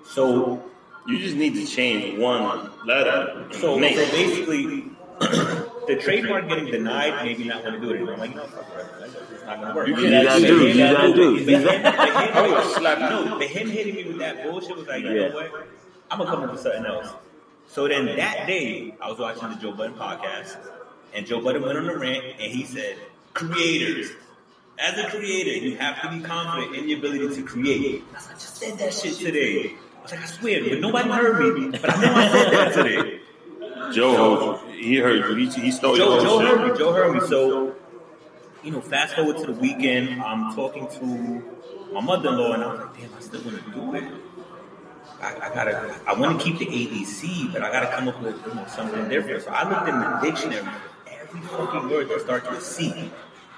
So, You just need to change one letter. so, so Name. basically. The trademark getting denied made me not want to do it anymore. I'm like, you fuck. It's not gonna work. You You gotta do. You gotta do. But him, but him, slap. No, but him hitting me with that bullshit was like, you yeah. know what? I'm gonna come up with something else. So then that day, I was watching the Joe Budden podcast, and Joe Budden went on a rant, and he said, "Creators, as a creator, you have to be confident in your ability to create." I, was like, I just said that shit today. I was like, I swear, but nobody heard me. But I know I said that today. Joe, he heard you. He, he stole Joe, your Joe shit. heard me. Joe heard me. So, you know, fast forward to the weekend. I'm talking to my mother-in-law, and I was like, "Damn, I still want to do it. I, I gotta. I want to keep the ADC, but I gotta come up with you know, something different." So I looked in the dictionary every fucking word that starts with C.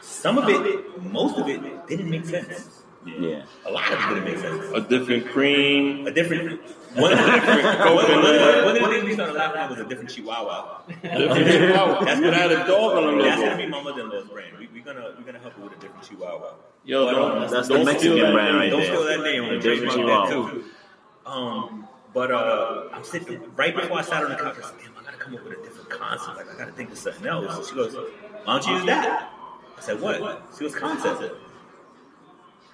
Some of it, most of it, didn't make sense. Yeah. A lot of it didn't make sense. A different cream. A different. One of the different. One, of the things we started laughing at was a different Chihuahua. Different chihuahua. That's It had a dog on the That's gonna be my mother-in-law's brand. We, we're gonna we're gonna help her with a different Chihuahua. Yo, don't, That's the don't Mexican steal brand name. right Don't there. steal that name. I'm The gonna different trademark that Chihuahua. too. Um, but uh, I'm sitting right before I sat on the couch. I said, "Damn, I gotta come up with a different concept. Like I gotta think of something else." She goes, "Why don't you use that?" I said, what? She goes, concept.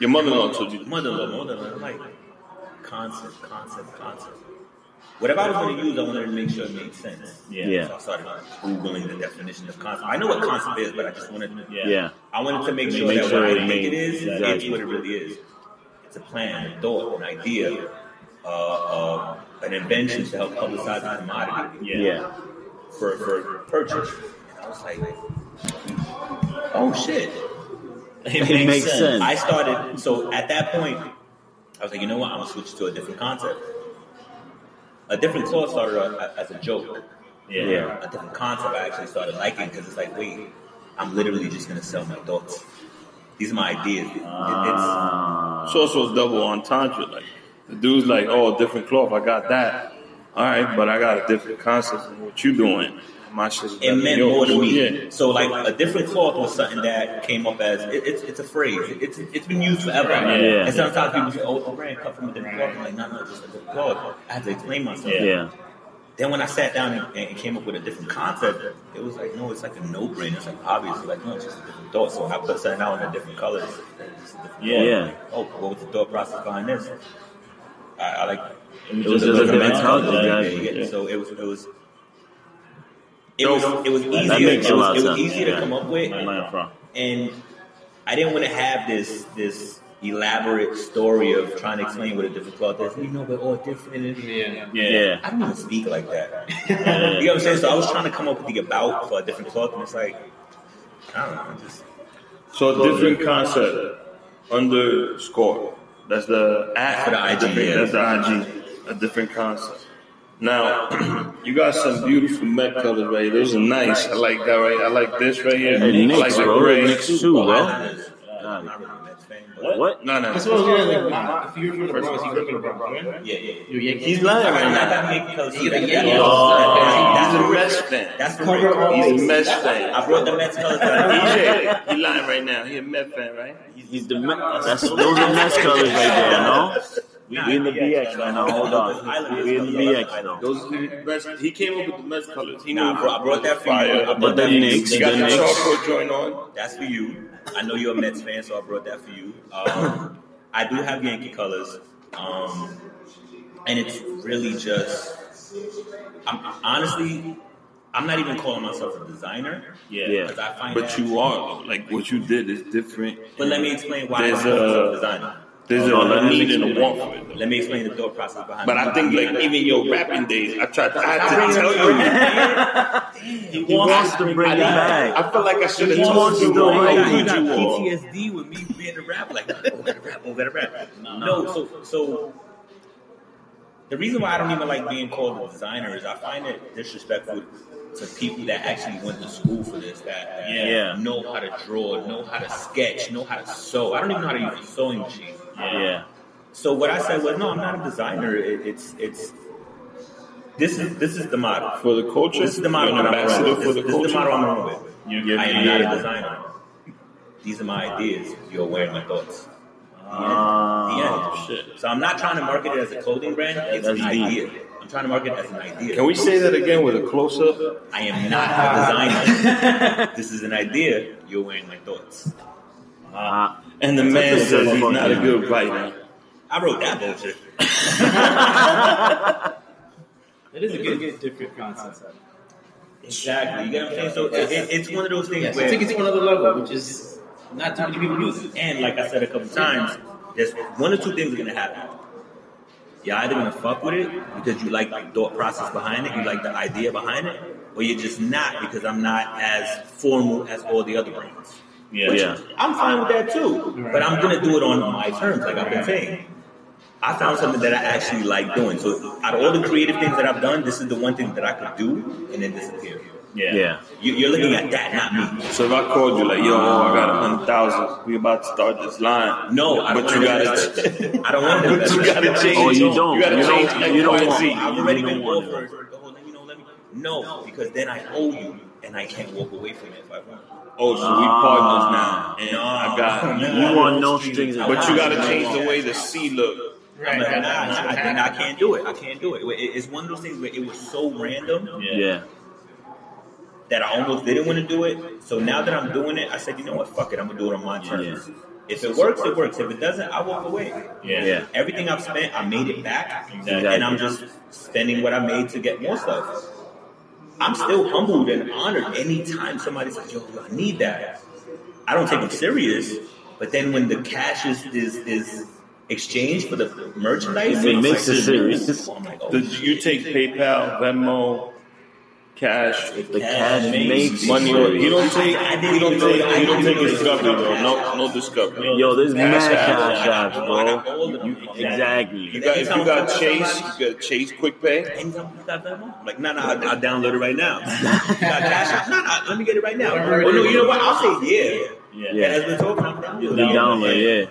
Your mother-in-law told you. Mother-in-law, mother-in-law. I'm like, concept, concept, concept. Whatever I was going to use, I wanted to make sure it made sense. Yeah. So I started googling the definition of concept. I know what concept is, but I just wanted to. Yeah. I wanted to make sure Make that sure what I think it made- is, exactly. it's what it really is. It's a plan, a thought, an idea, uh, uh, an invention to help publicize a commodity Yeah. for, for purchase. And I was like, oh shit. It makes sense. I started, so at that point, I was like, you know what, I'm gonna switch to a different concept. A different cloth started out as a joke. Yeah. A different concept I actually started liking because it's like, wait, I'm literally just gonna sell my thoughts. These are my ideas. It- it- it's, Ah. It's also double entendre. Like the dude's like, "Oh, different cloth. I got that. All right, but I got a different concept than what you doing. My shit it meant yours." more to me. Yeah. So like a different cloth was something that came up as it, it's it's a phrase. It's it's been used forever. Yeah. And sometimes people say, "Oh, oh it's brand cut from a different cloth." I'm like, "No, no, just a different cloth." I had to explain myself. Yeah. Then when I sat down and, and came up with a different concept, it was like, no, it's like a no-brainer. It's like obviously like, no, it's just a different thought. So I put something out in a different color, It's a different Yeah. Yeah. Oh, what was the thought process behind this? I, I like. It was just a different exactly. yeah, yeah. So it was it was. It was it was easier. That makes it a was, it was yeah. to come up with, Where am I from? and I didn't want to have this this elaborate story of trying to explain what a different cloth is. You know, we're all different. and- Yeah. Yeah. I don't even speak like that. Yeah. You know what I'm saying? So I was trying to come up with the about for a different cloth, and it's like, I don't know, just So a different concept underscore. That's the at For the IG, yeah. That's the IG. A different concept. Now, you got some beautiful Met colors right here. Those are nice. I like that right. I like this right here. Hey, I like the bro. gray. Knicks too, bro. Islanders. I'm not really a Mets fan, but What? No, no. That's what I was gonna like. If you're from the Bronx, you grew up in the Bronx, right? yeah, yeah. You're Yankee. He's lying right now. that Yankee colors. He's a That- Yankee. Oh, that's he's a Mets fan. That's the Cover all He's a. Mets fan. I brought the Mets colors. down. DJ, he lying right now. He a Met fan, right? He's the Me- that's those are Mets colors right there, no? We, we in the BX right now. Hold on. We in the BX now. Those are the Mets. He came up with the Mets colors. He knew Nah, I brought, I brought that for you. fire. I brought But the that for you. Knicks, He got the the Knicks. charcoal joint on. That's for you. I know you're a Mets fan, so I brought that for you. Um, I do have Yankee colors, um, and it's really just. I'm, honestly, I'm not even calling myself a designer. Yeah. because I find But that- you are like what you did is different. But let me explain why I call myself a a designer. There's Oh, a, let a need and a want for it. though. Let me explain the thought process behind. It. But it. I think like even your rapping days, I tried to, I had to tell you. He wants to bring it back. I feel like I should have He told wants you to how bring it good back. you are. PTSD with me being a rapper. Like, oh, gotta rap, oh, gotta rap. No, so so the reason why I don't even like being called a designer is I find it disrespectful to people that actually went to school for this, that, that Yeah. know how to draw, know how to sketch, know how to sew. I don't even know how to use a sewing machine. Yeah. So what I said was, no, I'm not a designer. It, it's it's this is this is the model. For the culture, This is the model You're that an I'm running. for This, this is the model I'm running with. You I am not a designer. These are my ideas. You're wearing my thoughts. The end. Ah, the end. So I'm not trying to market it as a clothing brand. It's an That's deep. idea. I'm trying to market as an idea. Can we say that again with a close up? I am not a designer. this is an idea. You're wearing my thoughts. ah. And the man says he's not a good writer. I wrote that bullshit. It is a good, different concept. Exactly. You get what I'm saying? So it, it, it's one of those things Yeah, so where take it to another level, which is not too many people use it. And like I said a couple times, there's one or two things are gonna happen. You're either gonna fuck with it because you like the thought process behind it, you like the idea behind it, or you're just not because I'm not as formal as all the other brands. Yeah. Yeah. I'm fine with that too, but I'm gonna do it on my terms, like I've been saying. I found something that I actually like doing. So out of all the creative things that I've done, this is the one thing that I could do and then disappear. Yeah. Yeah. You- You're looking at that, not me. So if I called you like, yo, I got a hundred thousand, we about to start this line. No, I don't but want you gotta. I don't want to but invest. you gotta change. Oh, you don't. You gotta change don't- X, you don't Y, and want- Z. I've You already don't been want offered. Oh, let me know, let me. No, because then I owe you, and I can't walk away from it if I want. Oh, so we partners now, ah. and I got You, you. you want no strings But you gotta change the way the C look. I'm like, nah, nah, I, then I can't do it. I can't do it. It- It's one of those things where it was so random Yeah. That I almost didn't want to do it. So now that I'm doing it, I said, you know what, fuck it, I'm gonna do it on my terms. If it works, it works. If it doesn't, I walk away. Yeah. Yeah. Everything I've spent, I made it back, Exactly. and I'm just spending what I made to get more stuff. I'm still humbled and honored anytime somebody says, "Yo, I need that." I don't take them serious, but then when the cash is is, is exchanged for the merchandise, It makes like- it serious. I'm like, oh, Did you take PayPal, Venmo, cash? If the cash makes Money, you don't take, I didn't you don't take, that. You don't take even know discovery, that. bro. No, no discovery. Yo, there's mad Cash App. cash apps, bro. got all. Exactly. You got, if you got Chase, you got Chase Quick Pay. And you got Venmo? I'm like, no, no, I'll, I'll download it right now. You got Cash App? No, no, let me get it right now. Oh, no, you know what? I'll say yeah. Yeah. And as we're talking, I'm down. The download, yeah.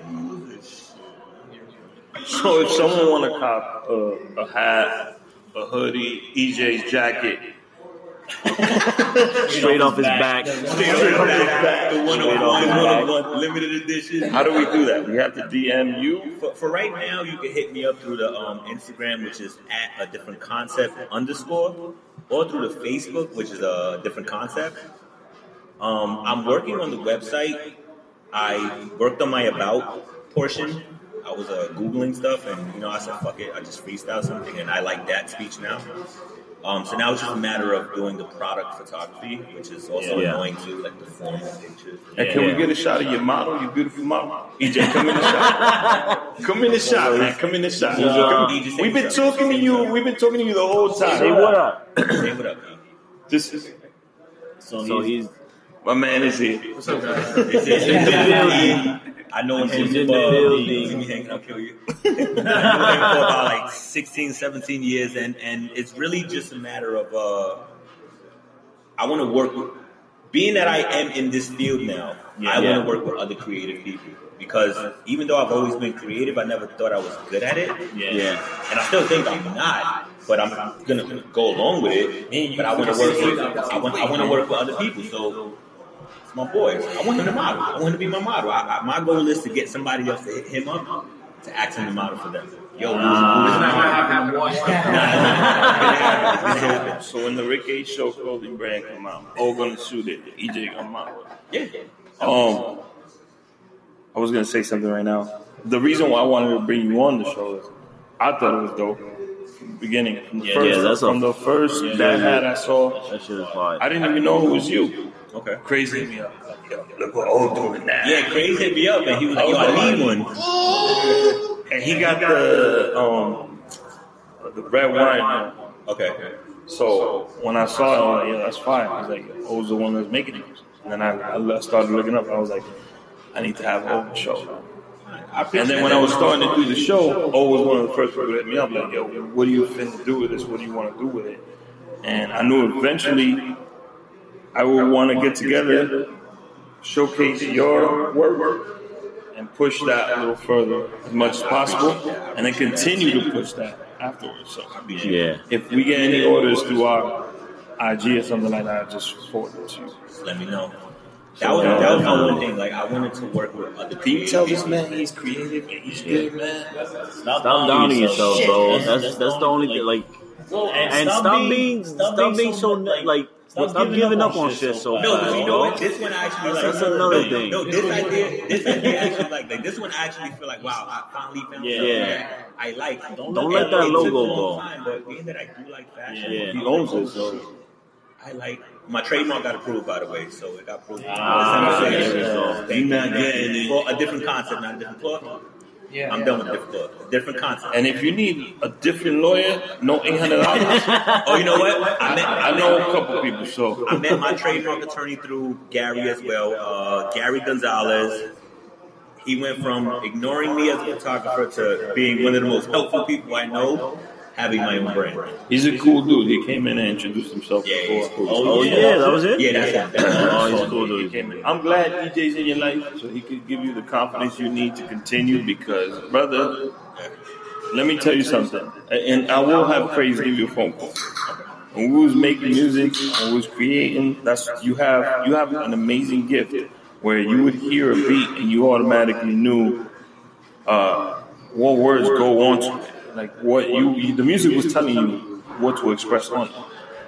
So if someone want to cop a, a hat, a hoodie, EJ's jacket, Straight off his back. Straight off his back, the one Straight of off one, his one back. of one, limited edition. how do we do that? We have to DM you. For, for right now, you can hit me up through the um, Instagram, which is at a different concept underscore, or through the Facebook, which is a different concept. Um, I'm working on the website. I worked on my about portion. I was uh, googling stuff, and you know, I said, "Fuck it," I just freestyle something, and I like that speech now. Um, so now it's just a matter of doing the product photography, which is also Yeah. annoying too, like the formal pictures. And can we get a shot of your model, your beautiful model? EJ, come in the shot. Come in the shot, man. Come in the shot. He's, uh, we've been talking to you. We've been talking to you the whole time. Say what up. Say what up, man. This is So he's my man is here. It's in the building. I know since in the building. Me hanging, I'll kill you. I know him for about like 16, 17 years, and, and it's really just a matter of uh, I want to work with, being that I am in this field now, Yeah. I Yeah. want to work with other creative people. Because even though I've always been creative, I never thought I was good at it. yeah. And I still think I'm not, but I'm gonna go along with it. But I want to work with I want I want to work with other people. So it's my boy. I want him to model. I want him to be my model. I, I, my goal is to get somebody else to hit him up to ask him to model for them. Yo, who's, Ah. It's who's not gonna in So when the Rick H Show clothing brand come out, all gonna shoot it. EJ come out. Yeah. Um, I was gonna say something right now. The reason why I wanted to bring you on the show is I thought it was dope from the beginning. From the Yeah, first, yeah, that's a- from the first yeah, that yeah. hat I saw. That shit is fire. I didn't even know it was you. Okay. Crazy hit me up. Like, yo, look what old doing now. Yeah, Crazy hit me up and he was like, yo, I need one. And he got the um the red wine. Okay. So when I saw it, I was like, yeah, that's fine. He's like, O's the one that's making it. And then I, I started looking up. I was like, I need to have O on the show. I And then when I was starting to do the show, O was one of the first people to hit me up, like, yo, what do you finna do with this? What do you want to do with it? And I knew eventually I would want to get together, showcase your work, and push that a little further as much as possible, and then continue to push that afterwards. So Yeah. if we get any orders through our IG or something like that, just forward it to you. Let me know. That was, that was my one thing. Like, I wanted to work with other Can you people. tell this man he's creative and he's good, man? Stop downing yourself, bro. That's that's the only thing. Like, and stop being stop being so like stop giving up on shit so No, fast, but you know what? This one actually like That's another no, thing. No, this idea, this idea actually like, like this one I actually feel like wow, I finally found Yeah. something Yeah. that I like. Don't let that it logo took a long go. Time, but being that I do like fashion, Yeah. He owns it, so I like my trademark got approved by the way, so it got approved. Ah, Thank there we you. Thank you. You're not getting. For a different concept, not a different cloth. Yeah, I'm done with different cloth. Different concept. And if you need a different lawyer, no eight hundred dollars. Oh, you know what? I met, I know a couple people, so I met my trademark attorney through Gary as well, uh, Gary Gonzalez. He went from ignoring me as a photographer to being one of the most helpful people I know, having my own brand. he's a cool dude. He came in and introduced himself Yeah, before. he's cool. Oh yeah, that was it. Yeah, that's it. Oh, he's cool, He dude. came in. I'm glad EJ's in your life, so he could give you the confidence you need to continue. Because, brother, let me tell you something, and I will have Crazy give you a phone call. When we was making music, when we was creating, that's you have you have an amazing gift where you would hear a beat and you automatically knew uh, what words go on to it. Like what you, the music was telling you what to express on it.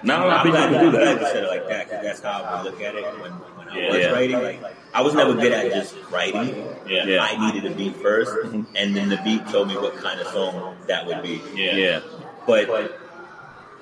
Not a I'm glad, I'm do glad you said it like that because that's how I would look at it when, when I Yeah, was yeah. writing. Like, I was never good at just writing. Yeah. Yeah. I needed a beat 1st mm-hmm. and then the beat told me what kind of song that would be. Yeah. Yeah. But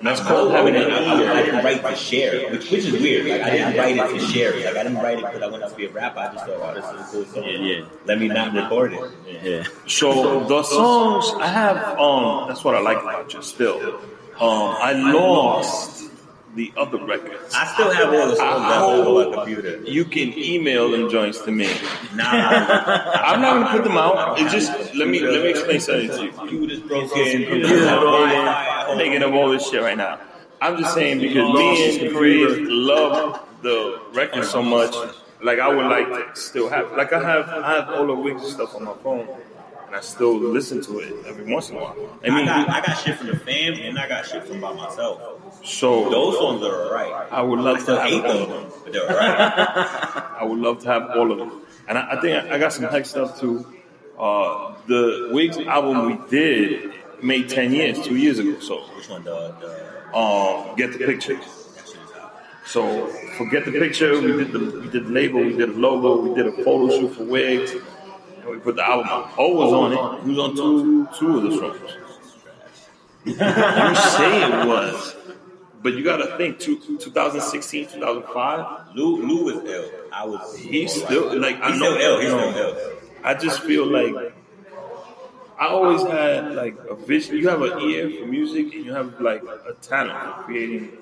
That's called having I, an I, I didn't write to share, which, which is weird. Like I didn't write it to share. Like I didn't write it because I wanted to be a rapper. I just thought, oh, this is a cool song. Yeah, yeah. Let me not record it. Yeah. So the songs I have, um, that's what I like about you. Still, um, I lost the other records. I still have all the songs that on my computer. You can email them joints to me. Nah, I'm not gonna put them out. It's just let me let me explain something to you. computer's broken. Computers broken. Making up all this shit right now. I'm just saying because me and Craig love the record so much. Like I would like to still have. Like I have I have all the Wiggs stuff on my phone, and I still listen to it every once in a while. I I mean, got, I got shit from the fam and I got shit from by myself. So Those ones are right. I would I love to still hate have all of them. but they're alright. I would love to have all of them. And I, I think I, I got some heck stuff too. Uh, the Wigs album we did made 10 years, two years ago. So, Which one? The, the um, get the picture. that shit is out. So, forget the picture. We did the we did the label. We did a logo. We did a photo shoot for Wigs. And we put the album out. O was on it. He was on two two of the songs. you say it was, but you got to think. Two, 2016, 2005. Lou, Lou was ill. I was. He's still like I know ill. He's still ill. I just feel like I always had like a vision. You have an ear for music, and you have like a talent for creating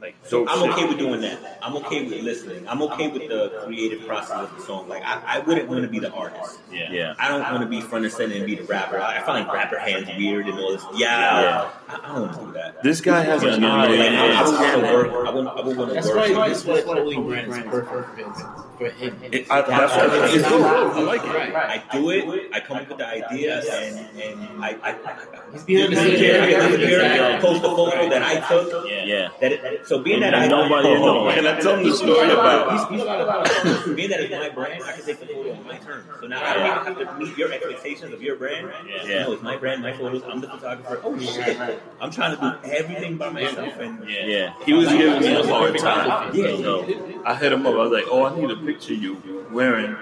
like dope I'm shit. okay with doing that. I'm okay with listening. I'm okay with the creative process of the song. Like I, I wouldn't want to be the artist. Yeah. Yeah. I don't want to be front and center and be the rapper. I, I find like rapper hands weird and all this. Yeah, Yeah. I, I don't want to do that. This guy has an Yeah, eye. yeah, Like, yeah, I, I yeah. would want to work. I would, I would want to That's work. why this what Holy Brand is perfect for, for him. It- I, that's what it's good. I like it. Right. I do it. I come up with the idea, and and I, I, I He's behind the I scenes. I post a photo that I took. Yeah. That it, so being that And I nobody know. Can I tell him the story about? being that it's my brand, I can take the photo on my terms. So now I don't even have to meet your expectations of your brand. Yeah. No, it's my brand, my photos. I'm the photographer. Oh shit! I'm trying to do everything by myself, and Yeah. Yeah. He was giving me a hard time. yeah, So, I hit him up. I was like, "Oh, I need a picture of you wearing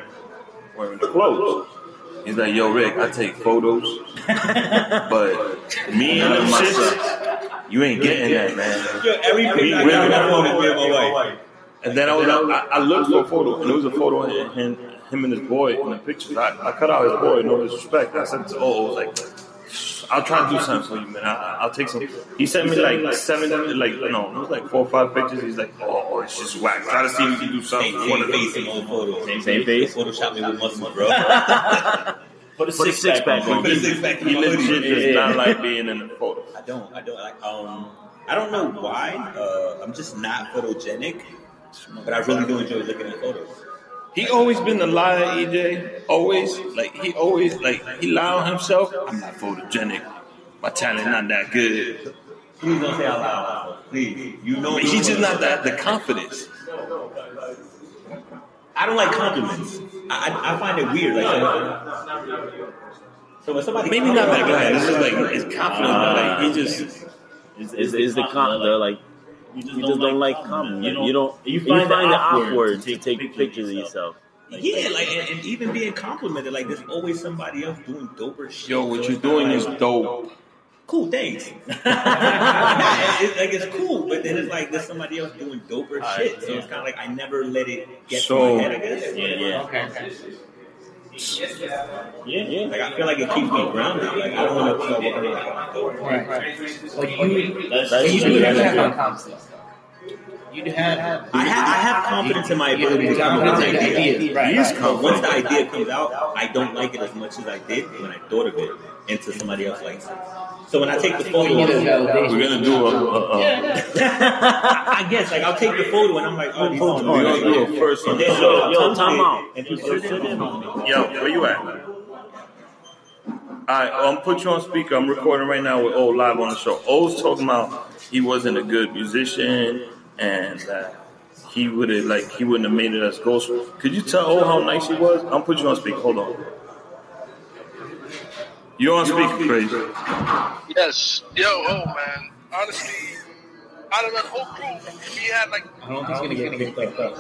wearing the clothes." He's like, "Yo, Rick, I take photos, but me and them shits, you ain't getting that, man." Yo, every picture I We- got on we- my phone is me and my wife. And then I was, I, I looked for a photo, and it was a photo of him, him and his boy in the pictures. I, I cut out his boy, no disrespect. I said to Oh, like, I'll try to do something for you, man. I, I'll take some. He sent me like seven, like no, it was like four or five pictures. He's like, oh, oh, it's just whack. Try to see if you can do something. Same, for same face in all photos. Same- same face? Photoshop me with muscle, bro. put a six, pack on. Put a six pack He legit does not like being in the photo. I don't. I don't like. Um, I don't know why. Uh, I'm just not photogenic, but I really do enjoy looking at photos. He always been a liar, EJ. Always, like he always like he lie on himself. I'm not photogenic. My talent not that good. Please don't say out loud. Please, you know. But he's just not that the confidence. I don't like compliments. I, I, I find it weird. Like, so, so when somebody Maybe not that guy. This is like his confidence, but like he uh, just. Is, is, is the con the like you just, don't like compliments. You you, don't you find, it awkward to take pictures of yourself. Yeah, like and, and even being complimented, like there's always somebody else doing doper shit. Yo, what you're doing is dope. cool, thanks. nah, it's, like it's cool, but then it's like there's somebody else doing doper shit. So it's kind of like I never let it get So- to my head. I guess. Yeah, yeah, Okay. Yeah, yeah. Like I feel like it keeps me grounded. Like I don't want to feel like I'm dope. Right. Like you, That's, that's you true. do have that confidence. You have. I have, I have confidence in my ability to come up with Confidence in ideas. idea. Right. Right. But once the idea comes out, I don't like it as much as I did when I thought of it until somebody else likes it. So when I take the photo, You get a validation. We're gonna do a. a, a I guess like I'll take the photo and I'm like, oh, these songs we're are gonna do good. a oh, oh, oh. first And one. then Yo, I'll yo, time out. And you sit in on me. Yo, where you at? Alright, I'm put you on speaker. I'm recording right now with O live on the show. O's talking about he wasn't a good musician and that he would have like he wouldn't have made it as Ghost. Could you tell O how nice he was? I'm put you on speaker. Hold on. You're on speaker, crazy. Yes. Yo, oh man. Honestly, out of that whole crew, he had like I don't think he's gonna get picked up.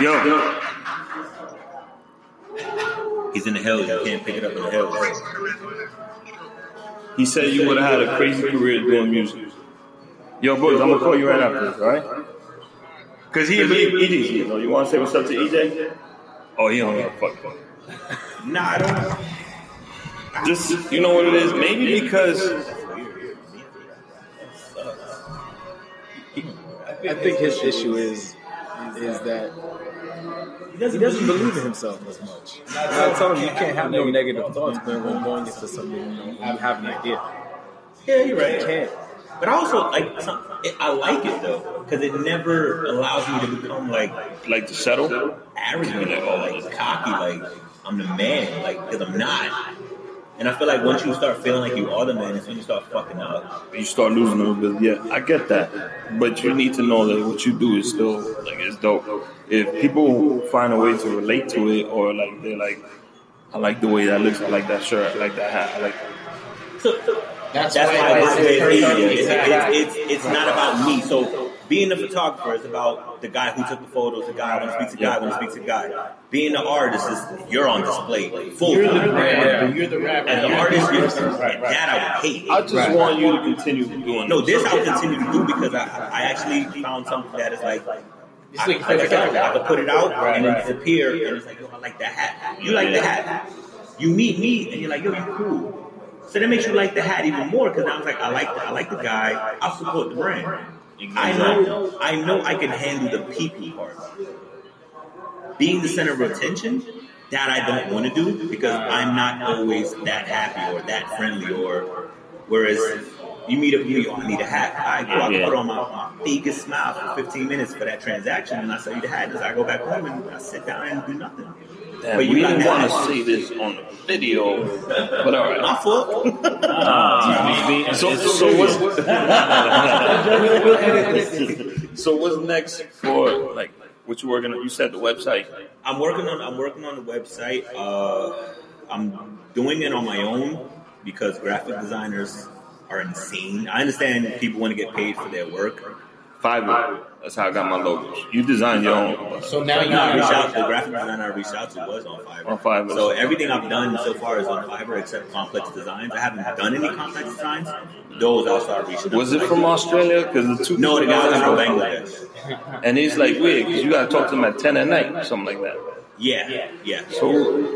Yo, He's in the hills. You can't pick it up in the hills. he said you would have had a crazy career doing music. Yo, boys, I'm gonna call you right after this, all right? Cause he didn't believe EJ's here. though. You want to say what's up to EJ? Oh, he don't give a fuck. Nah, I don't. Just you know what it is? Maybe because I think his issue is is that he doesn't, believe in himself as much. I tell him you can't have no negative thoughts when when going into something when you have an idea. Yeah, you're right. You can't. But I also like. Some, it, I like it though because it never allows me to become like like to settle. arrogant or like cocky, like I'm the man, like because I'm not. And I feel like once you start feeling like you are the man, it's when you start fucking up. You start losing a little bit. Yeah, I get that, but you need to know that what you do is still like it's dope. If people find a way to relate to it, or like they're like, I like the way that looks, I like that shirt, I like that hat, I like. So, That's, That's why, why it's this is very easier. It's, exactly. it's, it's, it's not about me. So being a photographer is about the guy who took the photos, the guy I want to speak to guy, I want to speak to guy. Being an artist is you're on display full You're the time. rapper. You're the rapper. As an You're artist, the you're, person. and that I would hate. I just want you to continue doing. No, this. this I'll continue to do because I, I actually found something that is like It's I, like like I said, I could put it out Right, and then right. disappear, and it's like, yo, I like that hat. You like the hat. You meet me, and you're like, yo, you cool. So that makes you like the hat even more because I was like, I like, the, I like the guy. I'll support the brand. I know, I know, I can handle the people part. Being the center of attention, that I don't want to do because I'm not always that happy or that friendly or whereas you meet up with me, oh, I need a hat. I go out and put on my, my biggest smile for 15 minutes for that transaction and I sell you the hat and I go back home and I sit down and do nothing. Damn, But you we didn't want to see this on the video, but all right. My fault. Nah, So, so what's so what's next for like what you working on? You said the website. I'm working on I'm working on the website. Uh, I'm doing it on my own because graphic designers are insane. I understand people want to get paid for their work. Fiverr. That's how I got my logos. You designed your own. So now you No, I reached know. out. The graphic designer I reached out to was on Fiverr. On Fiverr. So everything I've done so far is on Fiverr except complex designs. I haven't done any complex designs. Those I'll start reaching. out Was it from Australia? Because the two No, the guy was from Bangladesh. And he's like weird because you gotta talk to him at ten at night, something like that. Yeah, yeah. So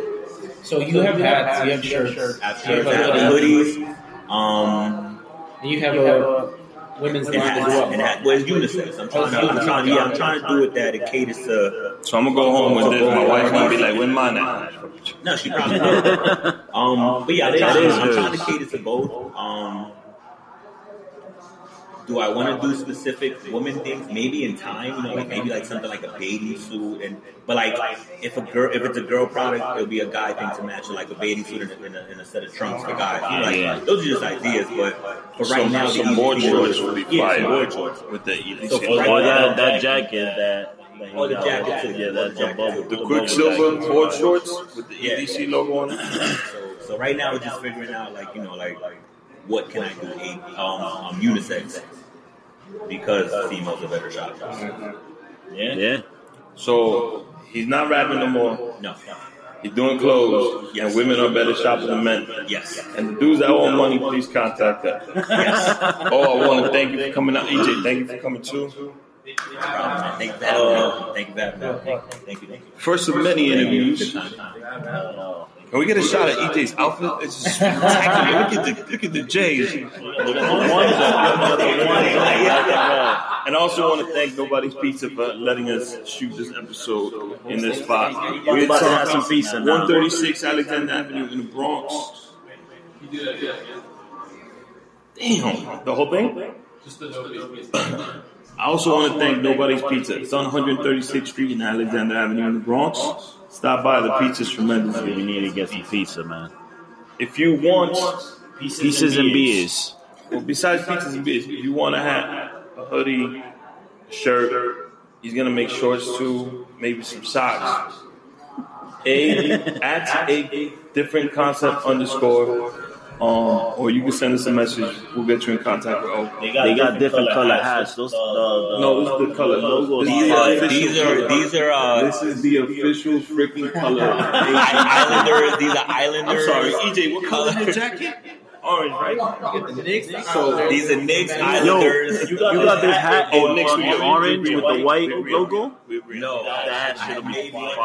So you have hats, you have shirts, I have you shirts, have I a have hoodies, um, you have a women's and line hats, as well. and hat. Well, it's unisex. I'm trying to, I'm trying, yeah, I'm trying to do it that it caters to. so I'm gonna go home with this. My wife's gonna be like, "When mine at?" No, she probably will. Um, but yeah, I'm trying, is I'm trying to cater to both. Um, do I want to do specific woman things? Maybe in time, you know, like maybe like something like a bathing suit, and but like if a girl, if it's a girl product, it'll be a guy thing to match, like a bathing suit in a, in a, in a set of trunks for guys. You know, like Yeah. those are just ideas, but for right some, now, some easy board shorts is- would be yeah, fire some board shorts. with the ADC. So for Or right that, now, that jacket that. that Oh, the got. jacket too. Yeah, that's the Jacket. bubble. the bubble Quiksilver jacket. board shorts with the Yeah. ADC logo on it. So, so right now we're just figuring out, like you know, like like what can I do? A- Um, um, unisex because females are better shoppers. Yeah. Yeah. So he's not rapping no more. No. He's doing clothes, Yes. and women are better shoppers than men. Yes. And the dudes that owe money, please contact us. Yes. Oh, I want to thank you for coming out, EJ. Thank you for coming too. No. Thank you for having me. Thank you for having me. Thank you. Thank you. First of many interviews. Can we get a shot at EJ's outfit? It's just spectacular. Look at the look at the J's. Look at the ones up. Look at the up. And I also want to thank Nobody's Pizza for letting us shoot this episode in this spot. We're about to have some pizza 136 Alexander Avenue in the Bronx. Damn, the whole thing. I also want to thank Nobody's Pizza. It's on 136th Street in Alexander Avenue in the Bronx. Stop by. The pizza's tremendous. We need to get some pizza, man. If you want Pieces and beers. Well, besides pizzas and beers, if you want to have a hoodie, a shirt, he's gonna make shorts too, maybe some socks. A at a different concept underscore Um, or you can send us a message. We'll get you in contact with Oak. They got, different color hats. Those, the, the, No, this is the color. logo. This These are official these are these are uh, This is the official freaking color. Islanders. These are I'm sorry, EJ. What color is your jacket? Orange, right? So these are Knicks, Islanders. you got this hat Oh, in, next in orange with the white logo. No, That hat should be fire.